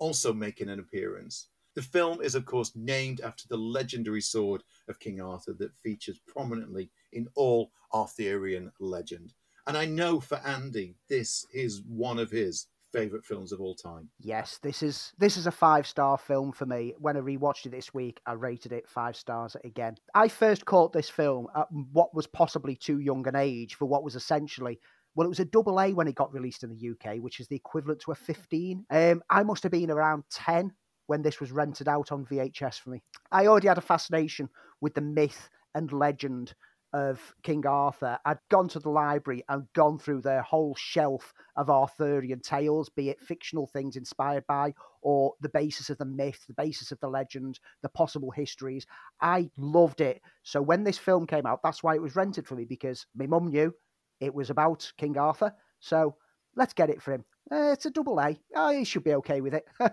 also making an appearance. The film is, of course, named after the legendary sword of King Arthur that features prominently in all Arthurian legend. And I know for Andy, this is one of his favourite films of all time. Yes, this is this is a five star film for me. When I rewatched it this week, I rated it five stars again. I first caught this film at what was possibly too young an age for what was essentially. Well, it was a double A when it got released in the UK, which is the equivalent to a 15. Um, I must have been around 10 when this was rented out on VHS for me. I already had a fascination with the myth and legend of King Arthur. I'd gone to the library and gone through their whole shelf of Arthurian tales, be it fictional things inspired by or the basis of the myth, the basis of the legend, the possible histories. I loved it. So when this film came out, that's why it was rented for me because my mum knew it was about King Arthur. So let's get it for him. Uh, it's a double A. Oh, he should be okay with it.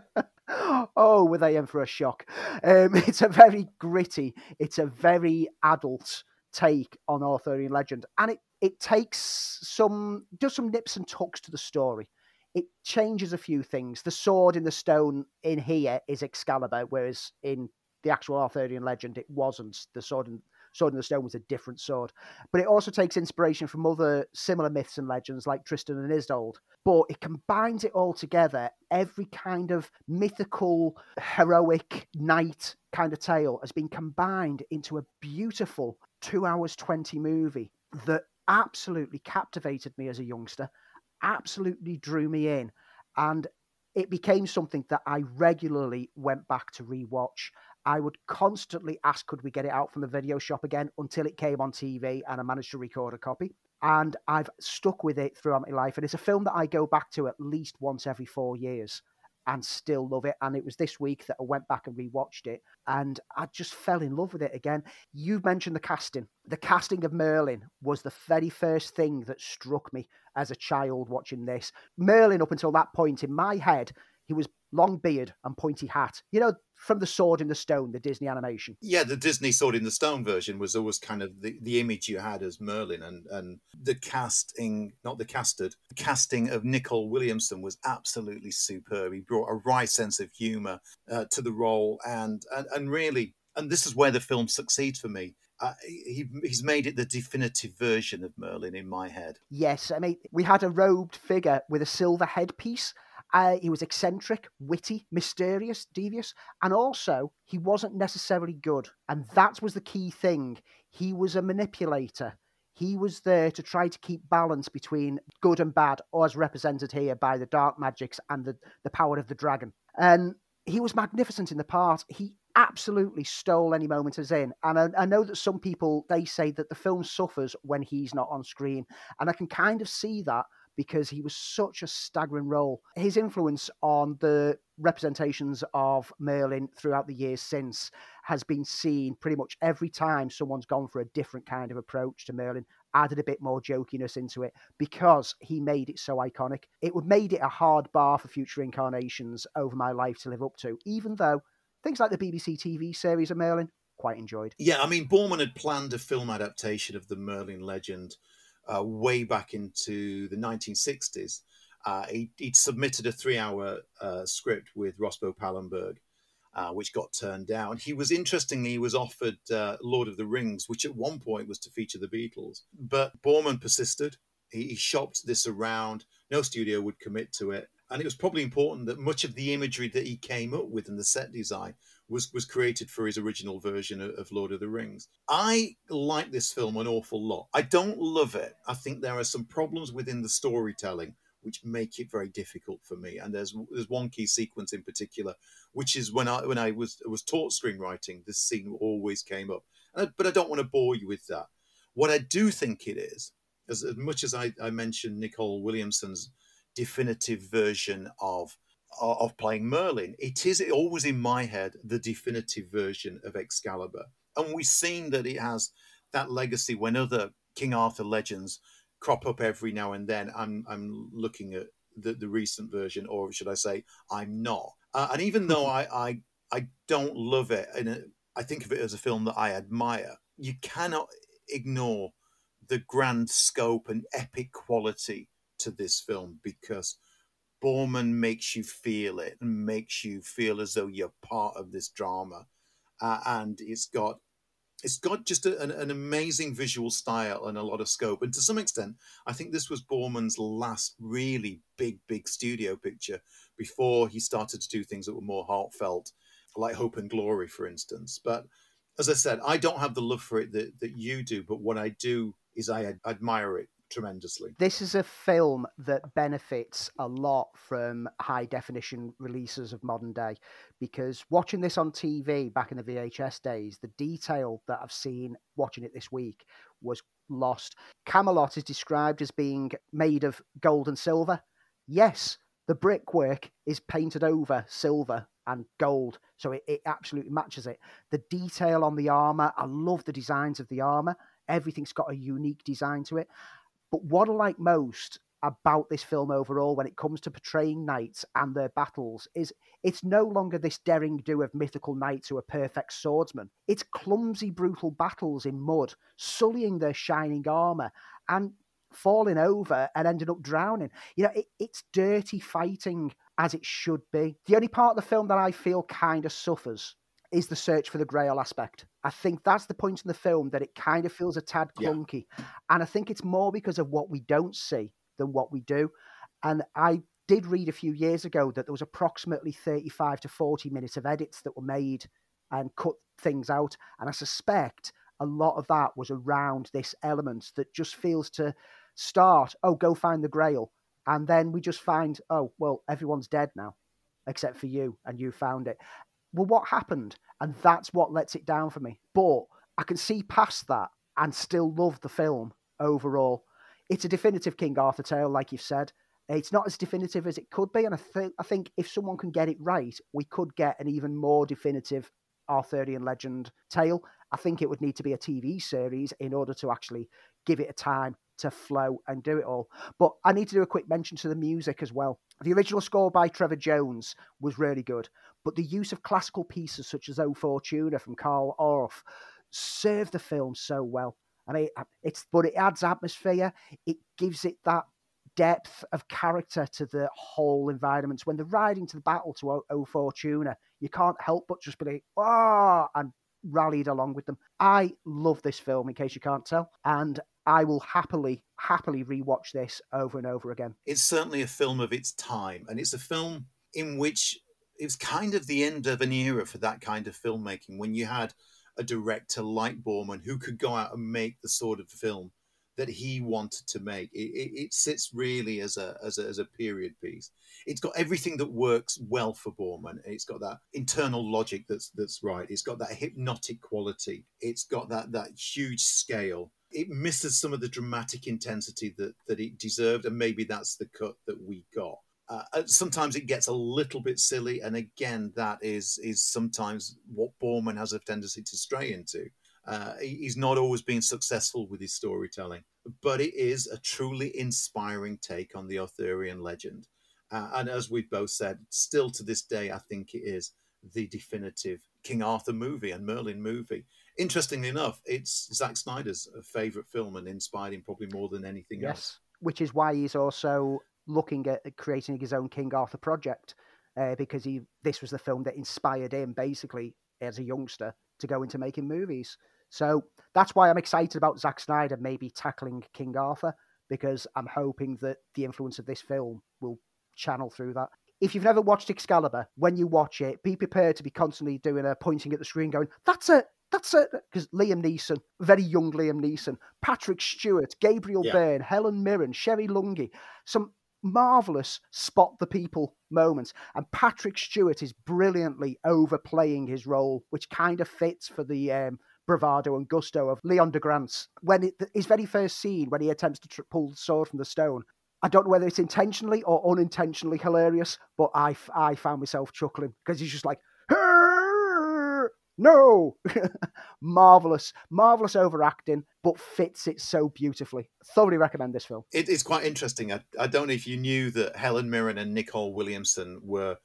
oh, were they in for a shock? Um, it's a very gritty, it's a very adult take on Arthurian legend, and it it takes some does some nips and tucks to the story. It changes a few things. The sword in the stone in here is Excalibur, whereas in the actual Arthurian legend, it wasn't. The sword in Sword in the Stone was a different sword. But it also takes inspiration from other similar myths and legends like Tristan and Isolde. But it combines it all together. Every kind of mythical, heroic knight kind of tale has been combined into a beautiful two hours 20 movie that absolutely captivated me as a youngster, absolutely drew me in. And it became something that I regularly went back to rewatch. I would constantly ask, could we get it out from the video shop again until it came on TV and I managed to record a copy. And I've stuck with it throughout my life. And it's a film that I go back to at least once every four years and still love it. And it was this week that I went back and rewatched it and I just fell in love with it again. You mentioned the casting. The casting of Merlin was the very first thing that struck me as a child watching this. Merlin, up until that point in my head, he was long beard and pointy hat. You know, from the Sword in the Stone, the Disney animation. Yeah, the Disney Sword in the Stone version was always kind of the, the image you had as Merlin, and and the casting, not the casted, the casting of Nicol Williamson was absolutely superb. He brought a wry sense of humour uh, to the role, and, and and really, and this is where the film succeeds for me. Uh, he he's made it the definitive version of Merlin in my head. Yes, I mean we had a robed figure with a silver headpiece. Uh, he was eccentric, witty, mysterious, devious, and also he wasn't necessarily good. And that was the key thing. He was a manipulator. He was there to try to keep balance between good and bad, as represented here by the dark magics and the, the power of the dragon. And he was magnificent in the part. He absolutely stole any moment as in. And I, I, know that some people they say that the film suffers when he's not on screen, and I can kind of see that because he was such a staggering role. His influence on the representations of Merlin throughout the years since has been seen pretty much every time someone's gone for a different kind of approach to Merlin, added a bit more jokiness into it because he made it so iconic. It would made it a hard bar for future incarnations over my life to live up to, even though things like the BBC TV series of Merlin quite enjoyed. Yeah, I mean, Boorman had planned a film adaptation of the Merlin legend uh, way back into the 1960s. Uh, he, would submitted a three hour uh, script with Rospo Pallenberg, uh, which got turned down. He was interestingly, he was offered uh, Lord of the Rings, which at one point was to feature the Beatles. But Boorman persisted. He, he shopped this around. No studio would commit to it. And it was probably important that much of the imagery that he came up with and the set design was was created for his original version of, of, Lord of the Rings. I like this film an awful lot. I don't love it. I think there are some problems within the storytelling which make it very difficult for me. And there's there's one key sequence in particular, which is when I when I was was taught screenwriting, this scene always came up. I, but I don't want to bore you with that. What I do think it is, as, as much as I, I mentioned Nicol Williamson's definitive version of of playing Merlin. It is always in my head the definitive version of Excalibur. And we've seen that it has that legacy when other King Arthur legends crop up every now and then. I'm, I'm looking at the, the recent version, or should I say, I'm not. Uh, and even though I, I, I don't love it, and I think of it as a film that I admire, you cannot ignore the grand scope and epic quality to this film because Boorman makes you feel it and makes you feel as though you're part of this drama, uh, and it's got it's got just a, an, an, amazing visual style and a lot of scope. And to some extent, I think this was Boorman's last really big, big studio picture before he started to do things that were more heartfelt, like Hope and Glory, for instance. But as I said, I don't have the love for it that, that you do, but what I do is I admire it tremendously. This is a film that benefits a lot from high definition releases of modern day because watching this on TV back in the VHS days, the detail that I've seen watching it this week was lost. Camelot is described as being made of gold and silver. Yes, the brickwork is painted over silver and gold, so it, it absolutely matches it. The detail on the armor, I love the designs of the armor everything's got a unique design to it. But what I like most about this film overall when it comes to portraying knights and their battles is it's no longer this daring do of mythical knights who are perfect swordsmen. It's clumsy, brutal battles in mud, sullying their shining armor and falling over and ending up drowning. You know, it, it's dirty fighting as it should be. The only part of the film that I feel kind of suffers is the search for the grail aspect. I think that's the point in the film that it kind of feels a tad clunky. Yeah. And I think it's more because of what we don't see than what we do. And I did read a few years ago that there was approximately 35 to 40 minutes of edits that were made and cut things out. And I suspect a lot of that was around this element that just feels to start, oh, go find the grail. And then we just find, oh, well, everyone's dead now, except for you, and you found it well, what happened? And that's what lets it down for me. But I can see past that and still love the film overall. It's a definitive King Arthur tale, like you've said. It's not as definitive as it could be, and I think I think if someone can get it right, we could get an even more definitive Arthurian legend tale. I think it would need to be a TV series in order to actually give it a time to flow and do it all. But I need to do a quick mention to the music as well. The original score by Trevor Jones was really good, but the use of classical pieces such as O Fortuna from Carl Orff served the film so well. And it, it's but it adds atmosphere. It gives it that depth of character to the whole environment. When they're riding to the battle to O, Fortuna, you can't help but just be like, ah, and rallied along with them. I love this film, in case you can't tell, and I will happily, happily rewatch this over and over again. It's certainly a film of its time, and it's a film in which it's kind of the end of an era for that kind of filmmaking when you had a director like Boorman who could go out and make the sort of film that he wanted to make. It, it, it, sits really as a, as a as a period piece. It's got everything that works well for Boorman. It's got that internal logic that's that's right. It's got that hypnotic quality. It's got that that huge scale. It misses some of the dramatic intensity that that it deserved, and maybe that's the cut that we got. Uh, uh sometimes it gets a little bit silly, and again, that is is sometimes what Boorman has a tendency to stray into. Uh, he's not always been successful with his storytelling, but it is a truly inspiring take on the Arthurian legend. Uh, and as we've both said, still to this day, I think it is the definitive King Arthur movie and Merlin movie. Interestingly enough, it's Zack Snyder's favorite film and inspired him probably more than anything yes, else. Which is why he's also looking at creating his own King Arthur project uh, because he this was the film that inspired him basically as a youngster to go into making movies. So that's why I'm excited about Zack Snyder maybe tackling King Arthur because I'm hoping that the influence of this film will channel through that. If you've never watched Excalibur, when you watch it, be prepared to be constantly doing a pointing at the screen, going, "That's it, that's it." Because Liam Neeson, very young Liam Neeson, Patrick Stewart, Gabriel yeah. Byrne, Helen Mirren, Cherie Lunghi, some marvelous spot the people moments. And Patrick Stewart is brilliantly overplaying his role, which kind of fits for the um, bravado and gusto of Leondegrance. When it, his very first scene, when he attempts to tr- pull the sword from the stone, I don't know whether it's intentionally or unintentionally hilarious, but I, I found myself chuckling because he's just like, no, marvelous, marvelous overacting, but fits it so beautifully. Thoroughly recommend this film. It is quite interesting. I, I don't know if you knew that Helen Mirren and Nicol Williamson were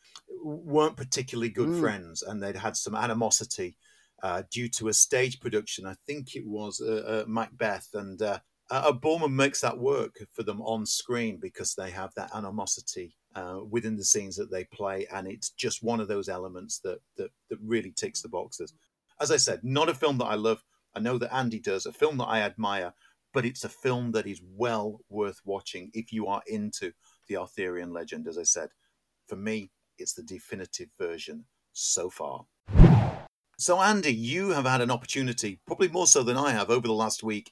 weren't particularly good mm. friends, and they'd had some animosity uh, due to a stage production. I think it was uh, uh, Macbeth, and uh, Boorman makes that work for them on screen because they have that animosity uh, within the scenes that they play, and it's just one of those elements that, that that really ticks the boxes. As I said, not a film that I love. I know that Andy does. A film that I admire, but it's a film that is well worth watching if you are into the Arthurian legend. As I said, for me, it's the definitive version so far. So, Andy, you have had an opportunity, probably more so than I have over the last week,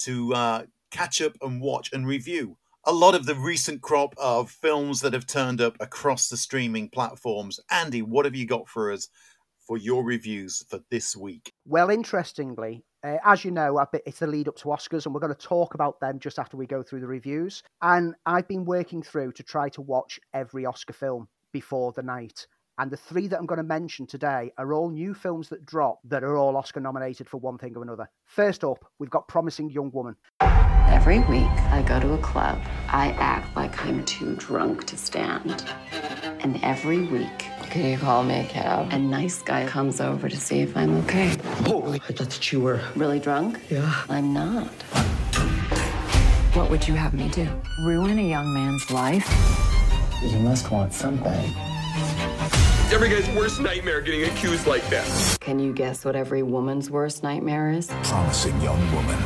to uh, catch up and watch and review a lot of the recent crop of films that have turned up across the streaming platforms. Andy, what have you got for us for your reviews for this week? Well, interestingly, uh, as you know, it's the lead up to Oscars, and we're going to talk about them just after we go through the reviews. And I've been working through to try to watch every Oscar film before the night. And the three that I'm going to mention today are all new films that drop that are all Oscar nominated for one thing or another. First up, we've got Promising Young Woman. Every week I go to a club. I act like I'm too drunk to stand. And every week, can you call me a cab? A nice guy comes over to see if I'm okay. Oh, I thought that you were really drunk? Yeah. I'm not. What would you have me do? Ruin a young man's life? You must want something every guy's worst nightmare getting accused like that. Can you guess what every woman's worst nightmare is? Promising young woman.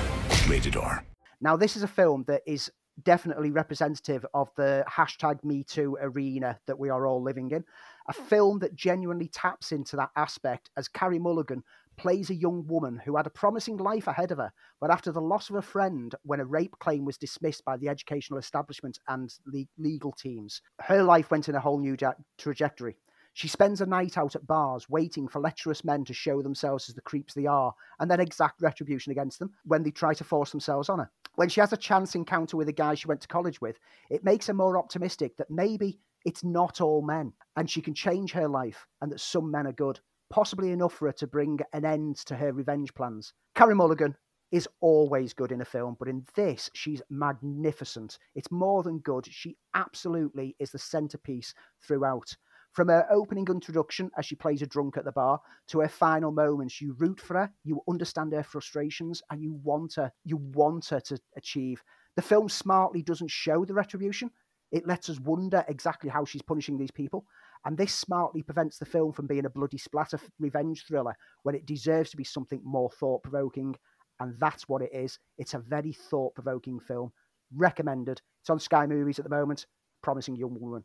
Rated R. Now, this is a film that is definitely representative of the hashtag Me Too arena that we are all living in. A film that genuinely taps into that aspect as Carey Mulligan plays a young woman who had a promising life ahead of her, but after the loss of a friend when a rape claim was dismissed by the educational establishment and le- legal teams, her life went in a whole new trajectory. She spends a night out at bars waiting for lecherous men to show themselves as the creeps they are, and then exact retribution against them when they try to force themselves on her. When she has a chance encounter with a guy she went to college with, it makes her more optimistic that maybe it's not all men and she can change her life and that some men are good, possibly enough for her to bring an end to her revenge plans. Carey Mulligan, is always good in a film, but in this, she's magnificent. It's more than good. She absolutely is the centerpiece throughout. From her opening introduction as she plays a drunk at the bar to her final moments, you root for her, you understand her frustrations, and you want her, you want her to achieve. The film smartly doesn't show the retribution. It lets us wonder exactly how she's punishing these people. And this smartly prevents the film from being a bloody splatter revenge thriller when it deserves to be something more thought provoking. And that's what it is. It's a very thought provoking film. Recommended. It's on Sky Movies at the moment. Promising Young Woman.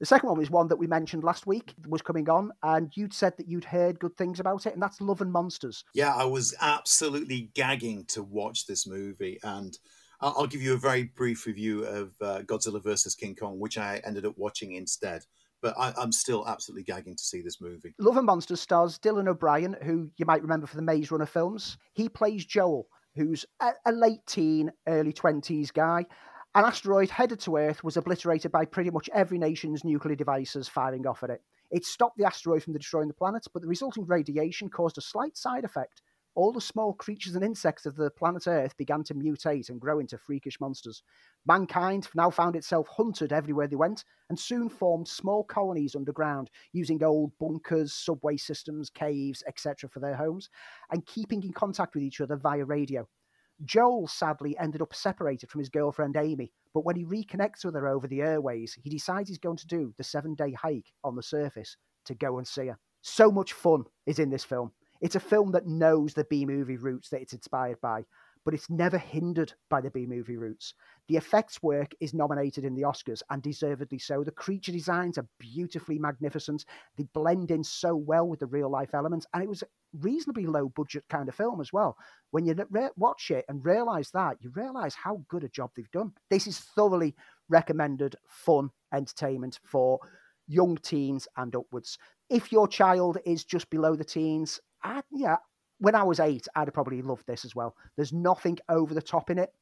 The second one was one that we mentioned last week, was coming on, and you'd said that you'd heard good things about it, and that's Love and Monsters. Yeah, I was absolutely gagging to watch this movie, and I'll give you a very brief review of uh, Godzilla vs. King Kong, which I ended up watching instead. But I, am still absolutely gagging to see this movie. Love and Monsters stars Dylan O'Brien, who you might remember from the Maze Runner films. He plays Joel, who's a, a late teen, early 20s guy, an asteroid headed to Earth was obliterated by pretty much every nation's nuclear devices firing off at it. It stopped the asteroid from destroying the planet, but the resulting radiation caused a slight side effect. All the small creatures and insects of the planet Earth began to mutate and grow into freakish monsters. Mankind now found itself hunted everywhere they went and soon formed small colonies underground, using old bunkers, subway systems, caves, etc. for their homes, and keeping in contact with each other via radio. Joel sadly ended up separated from his girlfriend Amy, but when he reconnects with her over the airways, he decides he's going to do the seven day hike on the surface to go and see her. So much fun is in this film. It's a film that knows the B movie roots that it's inspired by, but it's never hindered by the B movie roots. The effects work is nominated in the Oscars, and deservedly so. The creature designs are beautifully magnificent. They blend in so well with the real life elements, and it was a reasonably low budget kind of film as well. When you re- watch it and realize that, you realize how good a job they've done. This is thoroughly recommended fun entertainment for young teens and upwards. If your child is just below the teens, I, yeah, when I was eight, I'd have probably loved this as well. There's nothing over the top in it,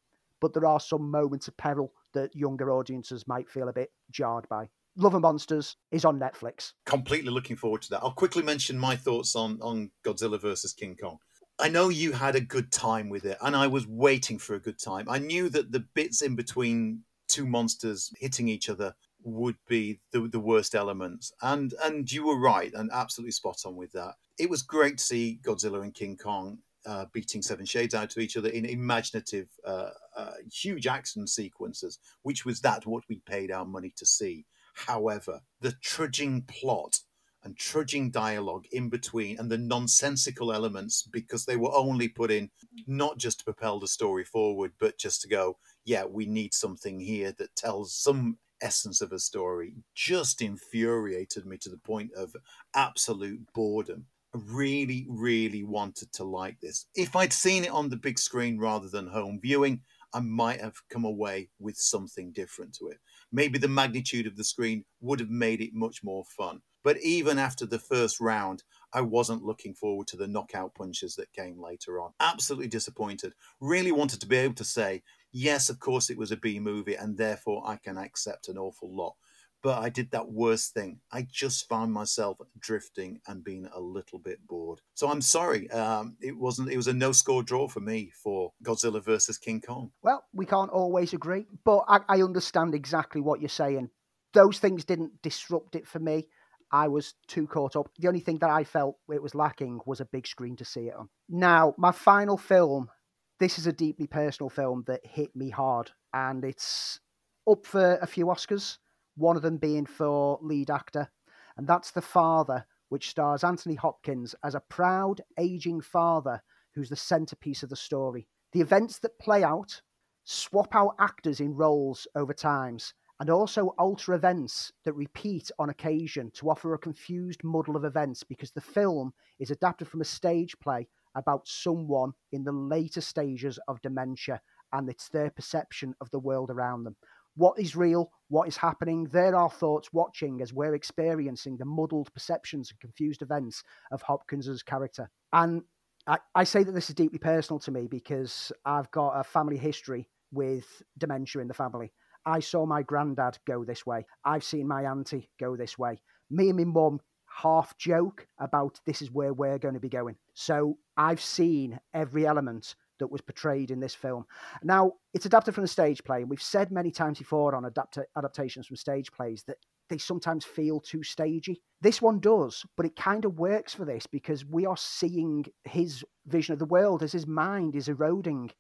but there are some moments of peril that younger audiences might feel a bit jarred by. Love and Monsters is on Netflix. Completely looking forward to that. I'll quickly mention my thoughts on, on Godzilla versus King Kong. I know you had a good time with it, and I was waiting for a good time. I knew that the bits in between two monsters hitting each other would be the, the worst elements. And and you were right and absolutely spot on with that. It was great to see Godzilla and King Kong uh, beating Seven Shades out of each other in imaginative, uh, uh, huge action sequences, which was that what we paid our money to see. However, the trudging plot and trudging dialogue in between and the nonsensical elements because they were only put in not just to propel the story forward but just to go yeah we need something here that tells some essence of a story just infuriated me to the point of absolute boredom. I really, really wanted to like this. If I'd seen it on the big screen rather than home viewing, I might have come away with something different to it. Maybe the magnitude of the screen would have made it much more fun. But even after the first round, I wasn't looking forward to the knockout punches that came later on. Absolutely disappointed. Really wanted to be able to say yes, of course, it was a B movie, and therefore I can accept an awful lot. But I did that worst thing. I just found myself drifting and being a little bit bored. So I'm sorry. Um, it wasn't. It was a no-score draw for me for Godzilla versus King Kong. Well, we can't always agree, but I, I understand exactly what you're saying. Those things didn't disrupt it for me. I was too caught up. The only thing that I felt it was lacking was a big screen to see it on. Now, my final film this is a deeply personal film that hit me hard, and it's up for a few Oscars. One of them being for lead actor, and that's The Father, which stars Anthony Hopkins as a proud, aging father who's the centerpiece of the story. The events that play out swap out actors in roles over times and also alter events that repeat on occasion to offer a confused muddle of events because the film is adapted from a stage play about someone in the later stages of dementia and it's their perception of the world around them. What is real? What is happening? There are thoughts watching as we're experiencing the muddled perceptions and confused events of Hopkins's character. And I, I say that this is deeply personal to me because I've got a family history with dementia in the family. I saw my granddad go this way. I've seen my auntie go this way. Me and my mum half joke about this is where we're going to be going. So I've seen every element that was portrayed in this film. Now, it's adapted from the stage play, and we've said many times before on adapt- adaptations from stage plays that they sometimes feel too stagey. This one does, but it kind of works for this because we are seeing his vision of the world as his mind is eroding.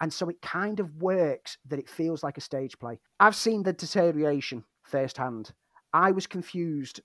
And so it kind of works that it feels like a stage play. I've seen the deterioration firsthand. I was confused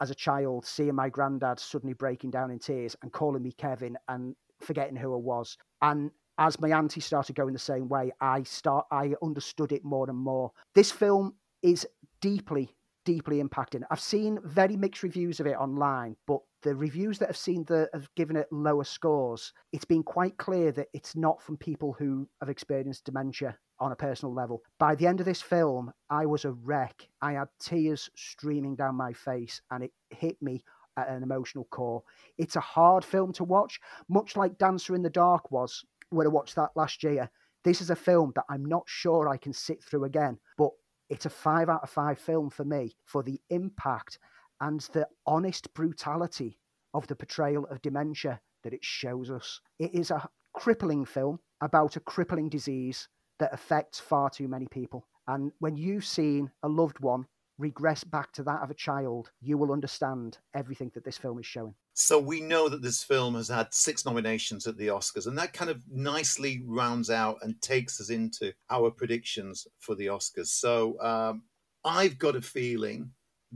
as a child seeing my granddad suddenly breaking down in tears and calling me Kevin and forgetting who I was. And as my auntie started going the same way, I start I understood it more and more. This film is deeply, deeply impacting. I've seen very mixed reviews of it online, but the reviews that I've seen the have given it lower scores, it's been quite clear that it's not from people who have experienced dementia on a personal level. By the end of this film, I was a wreck. I had tears streaming down my face, and it hit me at an emotional core. It's a hard film to watch, much like Dancer in the Dark was when I watched that last year. This is a film that I'm not sure I can sit through again, but it's a five out of five film for me for the impact and the honest brutality of the portrayal of dementia that it shows us. It is a crippling film about a crippling disease that affects far too many people. And when you've seen a loved one regress back to that of a child, you will understand everything that this film is showing. So we know that this film has had six nominations at the Oscars, and that kind of nicely rounds out and takes us into our predictions for the Oscars. So um, I've got a feeling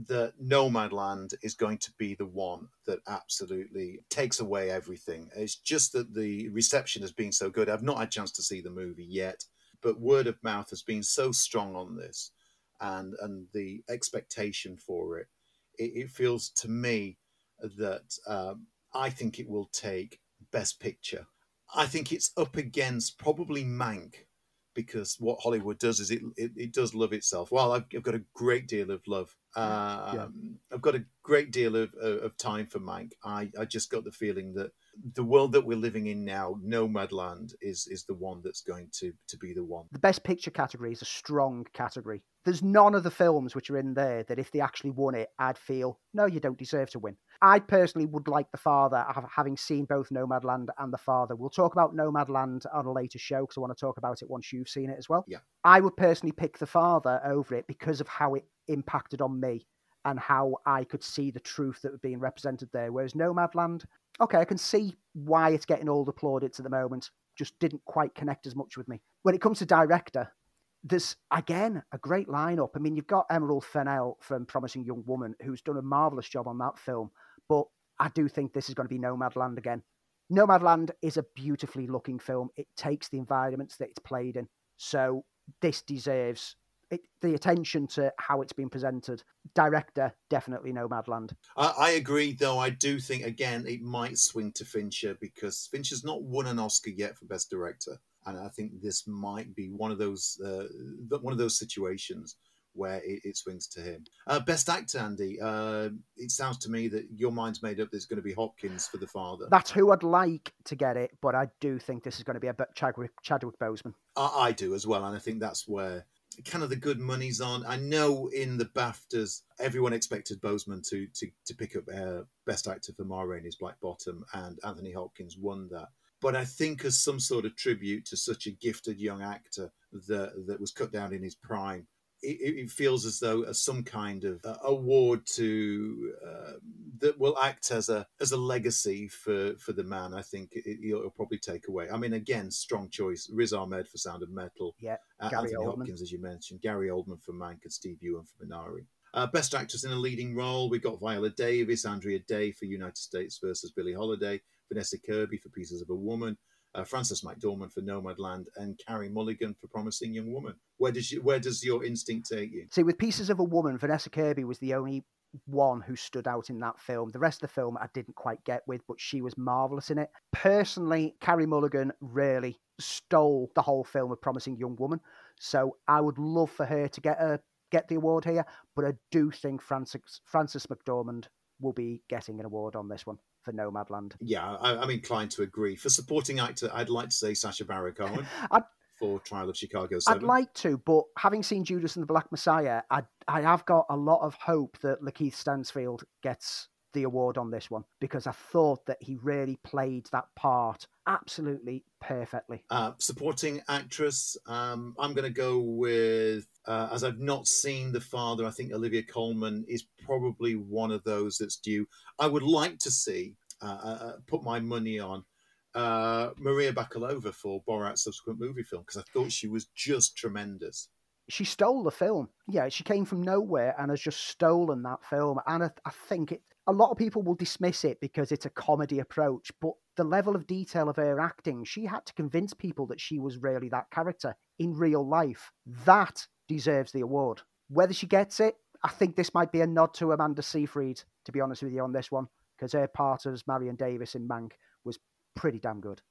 that Nomadland is going to be the one that absolutely takes away everything. It's just that the reception has been so good. I've not had a chance to see the movie yet, but word of mouth has been so strong on this and and the expectation for it, it, it feels to me that um, I think it will take Best Picture. I think it's up against probably Mank because what Hollywood does is it it, it does love itself. Well, I've, I've, got a great deal of love. Um, yeah. I've got a great deal of, of time for Mank. I, I just got the feeling that the world that we're living in now, Nomadland, is is the one that's going to to be the one. The best picture category is a strong category. There's none of the films which are in there that if they actually won it, I'd feel no, you don't deserve to win. I personally would like The Father, having seen both Nomadland and The Father. We'll talk about Nomadland on a later show because I want to talk about it once you've seen it as well. Yeah, I would personally pick The Father over it because of how it impacted on me and how I could see the truth that was being represented there. Whereas Nomadland, okay, I can see why it's getting all the plaudits at the moment. Just didn't quite connect as much with me. When it comes to director, there's again a great lineup. I mean, you've got Emerald Fennell from Promising Young Woman, who's done a marvelous job on that film. But I do think this is going to be Nomadland again. Nomadland is a beautifully looking film. It takes the environments that it's played in. So this deserves it, the attention to how it's been presented. Director, definitely Nomadland. I, I agree, though. I do think, again, it might swing to Fincher because Fincher's not won an Oscar yet for Best Director. And I think this might be one of those uh, one of those situations where it, it swings to him. Uh, best actor, Andy. Uh, it sounds to me that your mind's made up. There's going to be Hopkins for the father. That's who I'd like to get it, but I do think this is going to be a Chadwick, Chadwick Boseman. I, I do as well, and I think that's where kind of the good money's on. I know in the BAFTAs, everyone expected Boseman to to, to pick up uh, Best Actor for Ma Rainey's Black Bottom, and Anthony Hopkins won that. But I think as some sort of tribute to such a gifted young actor that that was cut down in his prime, it, it feels as though as some kind of uh, award to uh, that will act as a as a legacy for for the man. I think it, will probably take away. I mean, again, strong choice: Riz Ahmed for Sound of Metal, yeah, uh, Anthony Oldman. Hopkins, as you mentioned, Gary Oldman for Mank, and Steve Yeun for Minari. Uh, best actress in a leading role, we got Viola Davis, Andra Day for United States versus Billie Holiday, Vanessa Kirby for Pieces of a Woman, uh, Frances McDormand for Nomadland, and Carey Mulligan for Promising Young Woman. Where does you, where does your instinct take you? See, with Pieces of a Woman, Vanessa Kirby was the only one who stood out in that film. The rest of the film I didn't quite get with, but she was marvelous in it. Personally, Carey Mulligan really stole the whole film of Promising Young Woman. So I would love for her to get a get the award here, but I do think Frances Frances McDormand will be getting an award on this one for Nomadland. Yeah, I, am inclined to agree. For supporting actor, I'd like to say Sacha Baron Cohen. for Trial of Chicago 7. I'd like to, but having seen Judas and the Black Messiah, I I have got a lot of hope that Lakeith Stanfield gets the award on this one because I thought that he really played that part absolutely perfectly. Uh, supporting actress, um, I'm going to go with, uh, as I've not seen The Father, I think Olivia Colman is probably one of those that's due. I would like to see, uh, uh, put my money on uh, Maria Bakalova for Borat's subsequent movie film because I thought she was just tremendous. She stole the film. Yeah, she came from nowhere and has just stolen that film. And I, I think it, a lot of people will dismiss it because it's a comedy approach, but the level of detail of her acting, she had to convince people that she was really that character in real life. That deserves the award. Whether she gets it, I think this might be a nod to Amanda Seyfried, to be honest with you, on this one, because her part as Marion Davies in Mank was pretty damn good.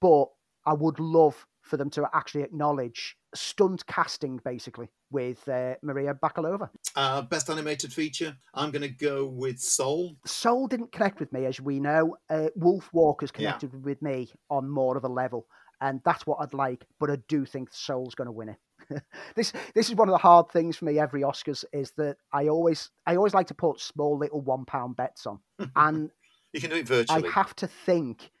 But I would love for them to actually acknowledge stunt casting, basically, with uh, Maria Bakalova. Uh, best animated feature, I'm going to go with Soul. Soul didn't connect with me, as we know. Uh, Wolfwalkers connected yeah. with me on more of a level, and that's what I'd like. But I do think Soul's going to win it. this this is one of the hard things for me every Oscars is that I always I always like to put small little one pound bets on, and you can do it virtually. I have to think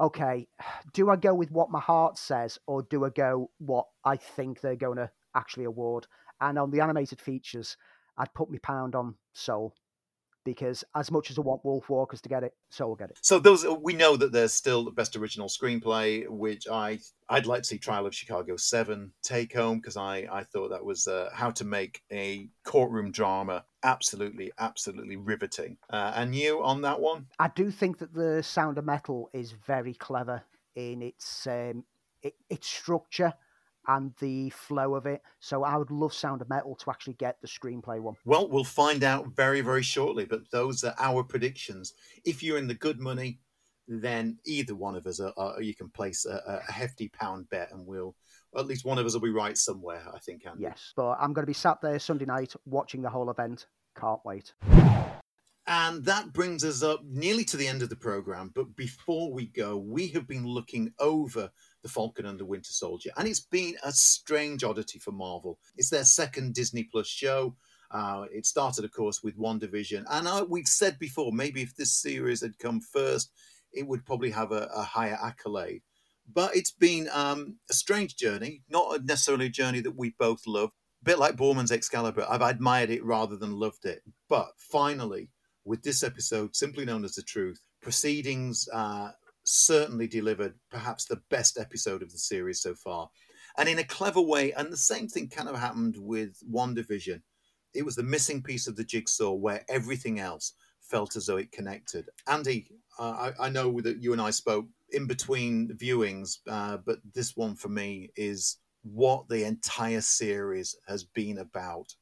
okay, do I go with what my heart says or do I go what I think they're going to actually award? And on the animated features, I'd put my pound on Soul because as much as I want Wolfwalkers to get it, Soul will get it. So those we know that there's still the best original screenplay, which I I'd like to see Trial of Chicago Seven take home because I I thought that was uh, how to make a courtroom drama absolutely absolutely riveting. Uh, and you on that one? I do think that the Sound of Metal is very clever in its um, it, its structure and the flow of it. So I would love Sound of Metal to actually get the screenplay one. Well, we'll find out very, very shortly. But those are our predictions. If you're in the good money, then either one of us, are, are, you can place a, a, hefty pound bet, and we'll at least one of us will be right somewhere. I think. Andy. Yes, but I'm going to be sat there Sunday night watching the whole event. Can't wait. And that brings us up nearly to the end of the program. But before we go, we have been looking over the Falcon and the Winter Soldier. And it's been a strange oddity for Marvel. It's their second Disney Plus show. Uh, it started, of course, with WandaVision, And I, we've said before, maybe if this series had come first, it would probably have a, a higher accolade. But it's been um, a strange journey, not necessarily a journey that we both love. A bit like Boorman's Excalibur, I've admired it rather than loved it. But finally, with this episode, simply known as The Truth, proceedings uh, certainly delivered perhaps the best episode of the series so far. And in a clever way, and the same thing kind of happened with WandaVision. It was the missing piece of the jigsaw where everything else felt as though it connected. Andy, uh, I, I, know that you and I spoke in between viewings, uh, but this one for me is what the entire series has been about.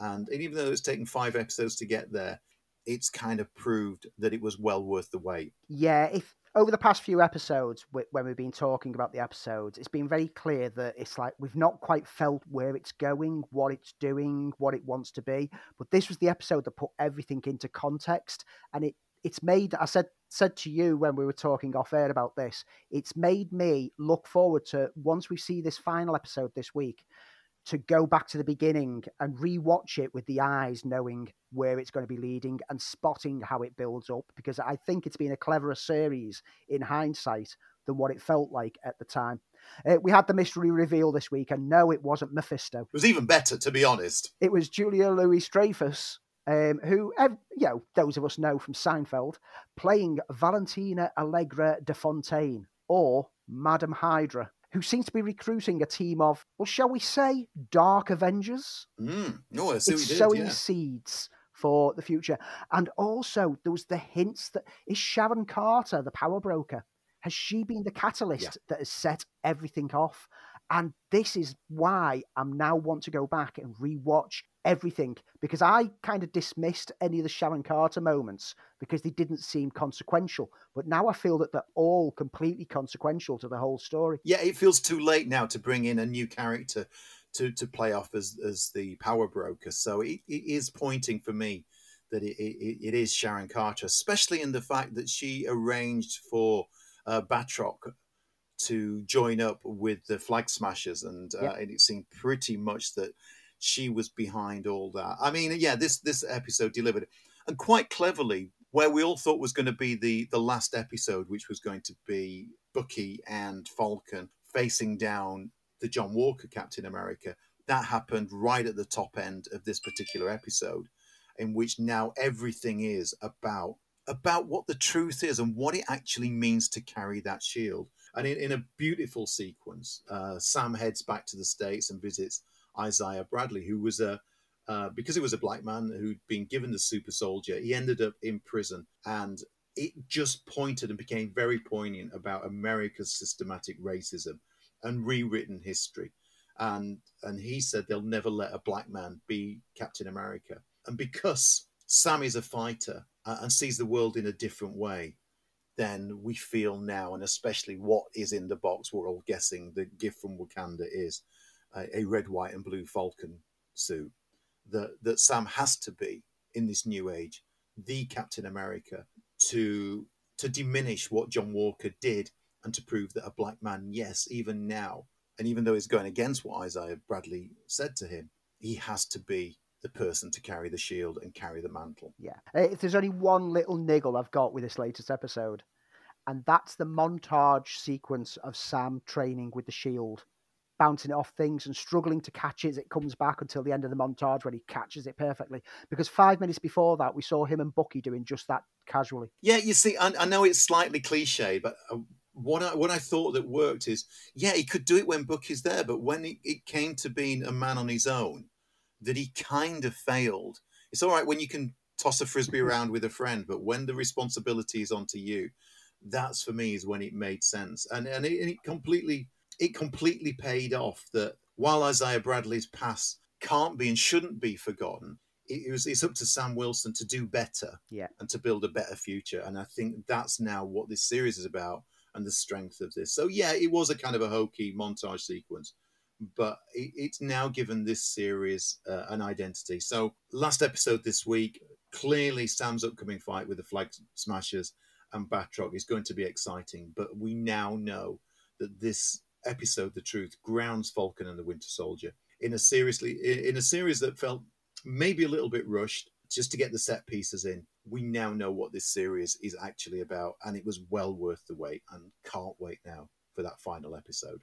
And even though it's taken five episodes to get there, it's kind of proved that it was well worth the wait. Yeah, if over the past few episodes, when we've been talking about the episodes, it's been very clear that it's like we've not quite felt where it's going, what it's doing, what it wants to be. But this was the episode that put everything into context, and it it's made. I said said to you when we were talking off air about this, it's made me look forward to once we see this final episode this week to go back to the beginning and rewatch it with the eyes knowing where it's going to be leading and spotting how it builds up because I think it's been a cleverer series in hindsight than what it felt like at the time. Uh, we had the mystery reveal this week, and no, it wasn't Mephisto. It was even better, to be honest. It was Julia Louis Dreyfus, um, who, you know, those of us know from Seinfeld, playing Valentina Allegra de Fontaine or Madame Hydra who seems to be recruiting a team of, well, shall we say, dark Avengers? Mm. Oh, I see it's did, sowing yeah. seeds for the future. And also, there was the hints that is Sharon Carter, the power broker, has she been the catalyst yeah. that has set everything off? And this is why I'm now want to go back and rewatch everything because I kind of dismissed any of the Sharon Carter moments because they didn't seem consequential. But now I feel that they're all completely consequential to the whole story. Yeah, it feels too late now to bring in a new character to, to play off as, as the power broker. So it, it is pointing for me that it, it, it is Sharon Carter, especially in the fact that she arranged for uh, Batroc to join up with the Flag Smashers, and, uh, and it seemed pretty much that she was behind all that. I mean, yeah, this this episode delivered, and quite cleverly, where we all thought was going to be the the last episode, which was going to be Bucky and Falcon facing down the John Walker Captain America. That happened right at the top end of this particular episode, in which now everything is about about what the truth is and what it actually means to carry that shield. And in, in a beautiful sequence, uh, Sam heads back to the States and visits Isaiah Bradley, who was a, uh, because he was a black man who'd been given the super soldier, he ended up in prison. And it just pointed and became very poignant about America's systematic racism and rewritten history. And, and he said they'll never let a black man be Captain America. And because Sam is a fighter uh, and sees the world in a different way, then we feel now, and especially what is in the box, we're all guessing the gift from Wakanda is a, a red, white, and blue Falcon suit. That that Sam has to be in this new age, the Captain America, to to diminish what John Walker did and to prove that a black man, yes, even now, and even though he's going against what Isaiah Bradley said to him, he has to be the person to carry the shield and carry the mantle. Yeah. If there's only one little niggle I've got with this latest episode, and that's the montage sequence of Sam training with the shield, bouncing it off things and struggling to catch it as it comes back until the end of the montage when he catches it perfectly. Because five minutes before that, we saw him and Bucky doing just that casually. Yeah, you see, I, I know it's slightly cliche, but. Uh, what I, what I thought that worked is, yeah, he could do it when Bucky's there, but when it, it came to being a man on his own, that he kind of failed. It's all right when you can toss a frisbee around with a friend, but when the responsibility is onto you, that's for me is when it made sense, and and it, and it completely it completely paid off. That while Isaiah Bradley's past can't be and shouldn't be forgotten, it, it was it's up to Sam Wilson to do better Yeah. and to build a better future. And I think that's now what this series is about and the strength of this. So yeah, it was a kind of a hokey montage sequence, but it, it's now given this series uh, an identity. So last episode this week, clearly Sam's upcoming fight with the Flag Smashers and Batroc is going to be exciting. But we now know that this episode, The Truth, grounds Falcon and the Winter Soldier in a seriously in a series that felt maybe a little bit rushed just to get the set pieces in. We now know what this series is actually about, and it was well worth the wait. And can't wait now for that final episode.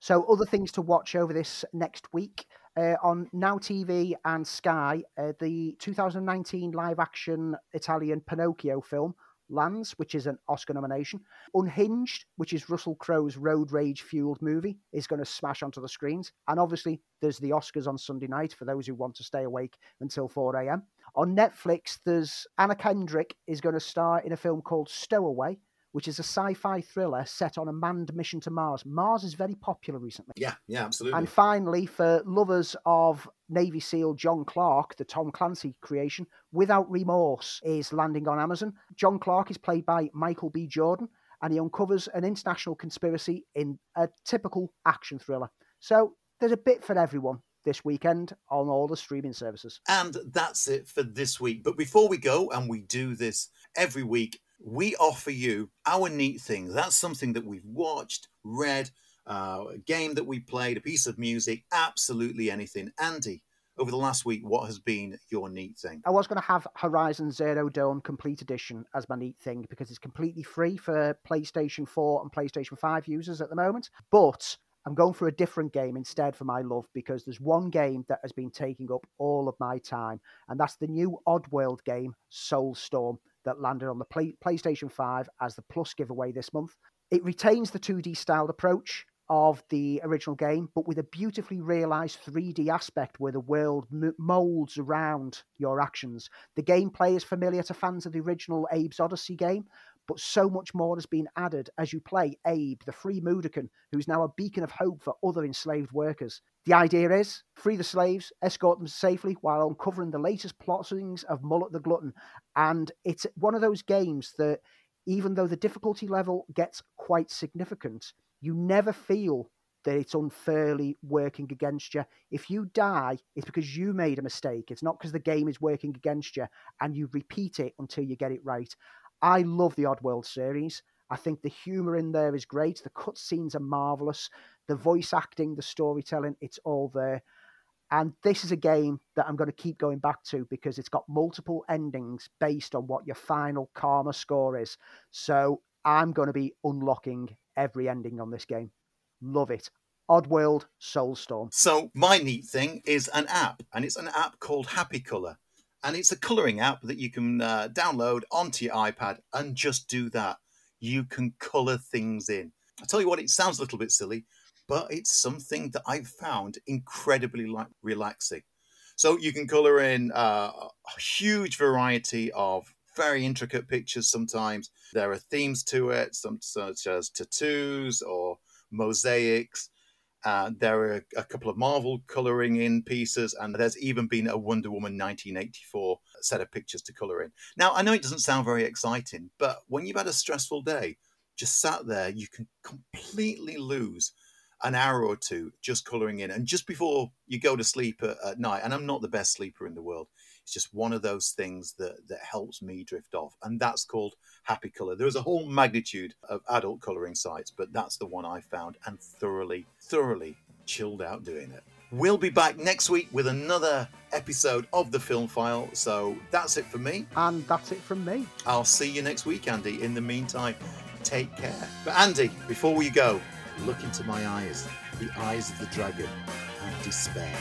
So, other things to watch over this next week uh, on Now TV and Sky, uh, the 2019 live action Italian Pinocchio film lands, which is an Oscar nomination. Unhinged, which is Russell Crowe's road rage fueled movie, is going to smash onto the screens. And obviously, there's the Oscars on Sunday night for those who want to stay awake until 4 a.m. On Netflix, there's Anna Kendrick is going to star in a film called Stowaway, which is a sci-fi thriller set on a manned mission to Mars. Mars is very popular recently. Yeah, yeah, absolutely. And finally, for lovers of Navy SEAL John Clark, the Tom Clancy creation, Without Remorse is landing on Amazon. John Clark is played by Michael B. Jordan, and he uncovers an international conspiracy in a typical action thriller. So there's a bit for everyone this weekend on all the streaming services. And that's it for this week. But before we go, and we do this every week, we offer you our neat thing. That's something that we've watched, read, uh, a game that we played, a piece of music, absolutely anything. Andy, over the last week, what has been your neat thing? I was going to have Horizon Zero Dawn Complete Edition as my neat thing because it's completely free for PlayStation 4 and PlayStation 5 users at the moment. But I'm going for a different game instead for my love because there's one game that has been taking up all of my time, and that's the new Oddworld game, Soulstorm, that landed on the Play- PlayStation 5 as the Plus giveaway this month. It retains the 2D styled approach of the original game, but with a beautifully realized 3D aspect where the world m- molds around your actions. The gameplay is familiar to fans of the original Abe's Odyssey game, but so much more has been added as you play Abe, the free Mudokon, who's now a beacon of hope for other enslaved workers. The idea is free the slaves, escort them safely while uncovering the latest plottings of Molluck the Glukkon. And it's one of those games that, even though the difficulty level gets quite significant, you never feel that it's unfairly working against you. If you die, it's because you made a mistake. It's not because the game is working against you, and you repeat it until you get it right. I love the Oddworld series. I think the humor in there is great. The cutscenes are marvelous. The voice acting, the storytelling, it's all there. And this is a game that I'm going to keep going back to because it's got multiple endings based on what your final karma score is. So I'm going to be unlocking every ending on this game. Love it. Oddworld Soulstorm. So my neat thing is an app, and it's an app called Happy Color, and it's a coloring app that you can uh, download onto your iPad and just do that. You can color things in. I tell you what, it sounds a little bit silly, but it's something that I've found incredibly like relaxing. So you can color in uh, a huge variety of very intricate pictures. Sometimes there are themes to it, some such as tattoos or mosaics. Uh, there are a couple of Marvel coloring in pieces, and there's even been a Wonder Woman 1984 set of pictures to color in. Now, I know it doesn't sound very exciting, but when you've had a stressful day, just sat there, you can completely lose an hour or two just coloring in. And just before you go to sleep at, at, night, and I'm not the best sleeper in the world, it's just one of those things that, that helps me drift off. And that's called Happy Color. There's a whole magnitude of adult coloring sites, but that's the one I found and thoroughly, thoroughly chilled out doing it. We'll be back next week with another episode of the Film File. So that's it for me. And that's it from me. I'll see you next week, Andy. In the meantime, take care. But Andy, before we go, look into my eyes, the eyes of the dragon, and despair.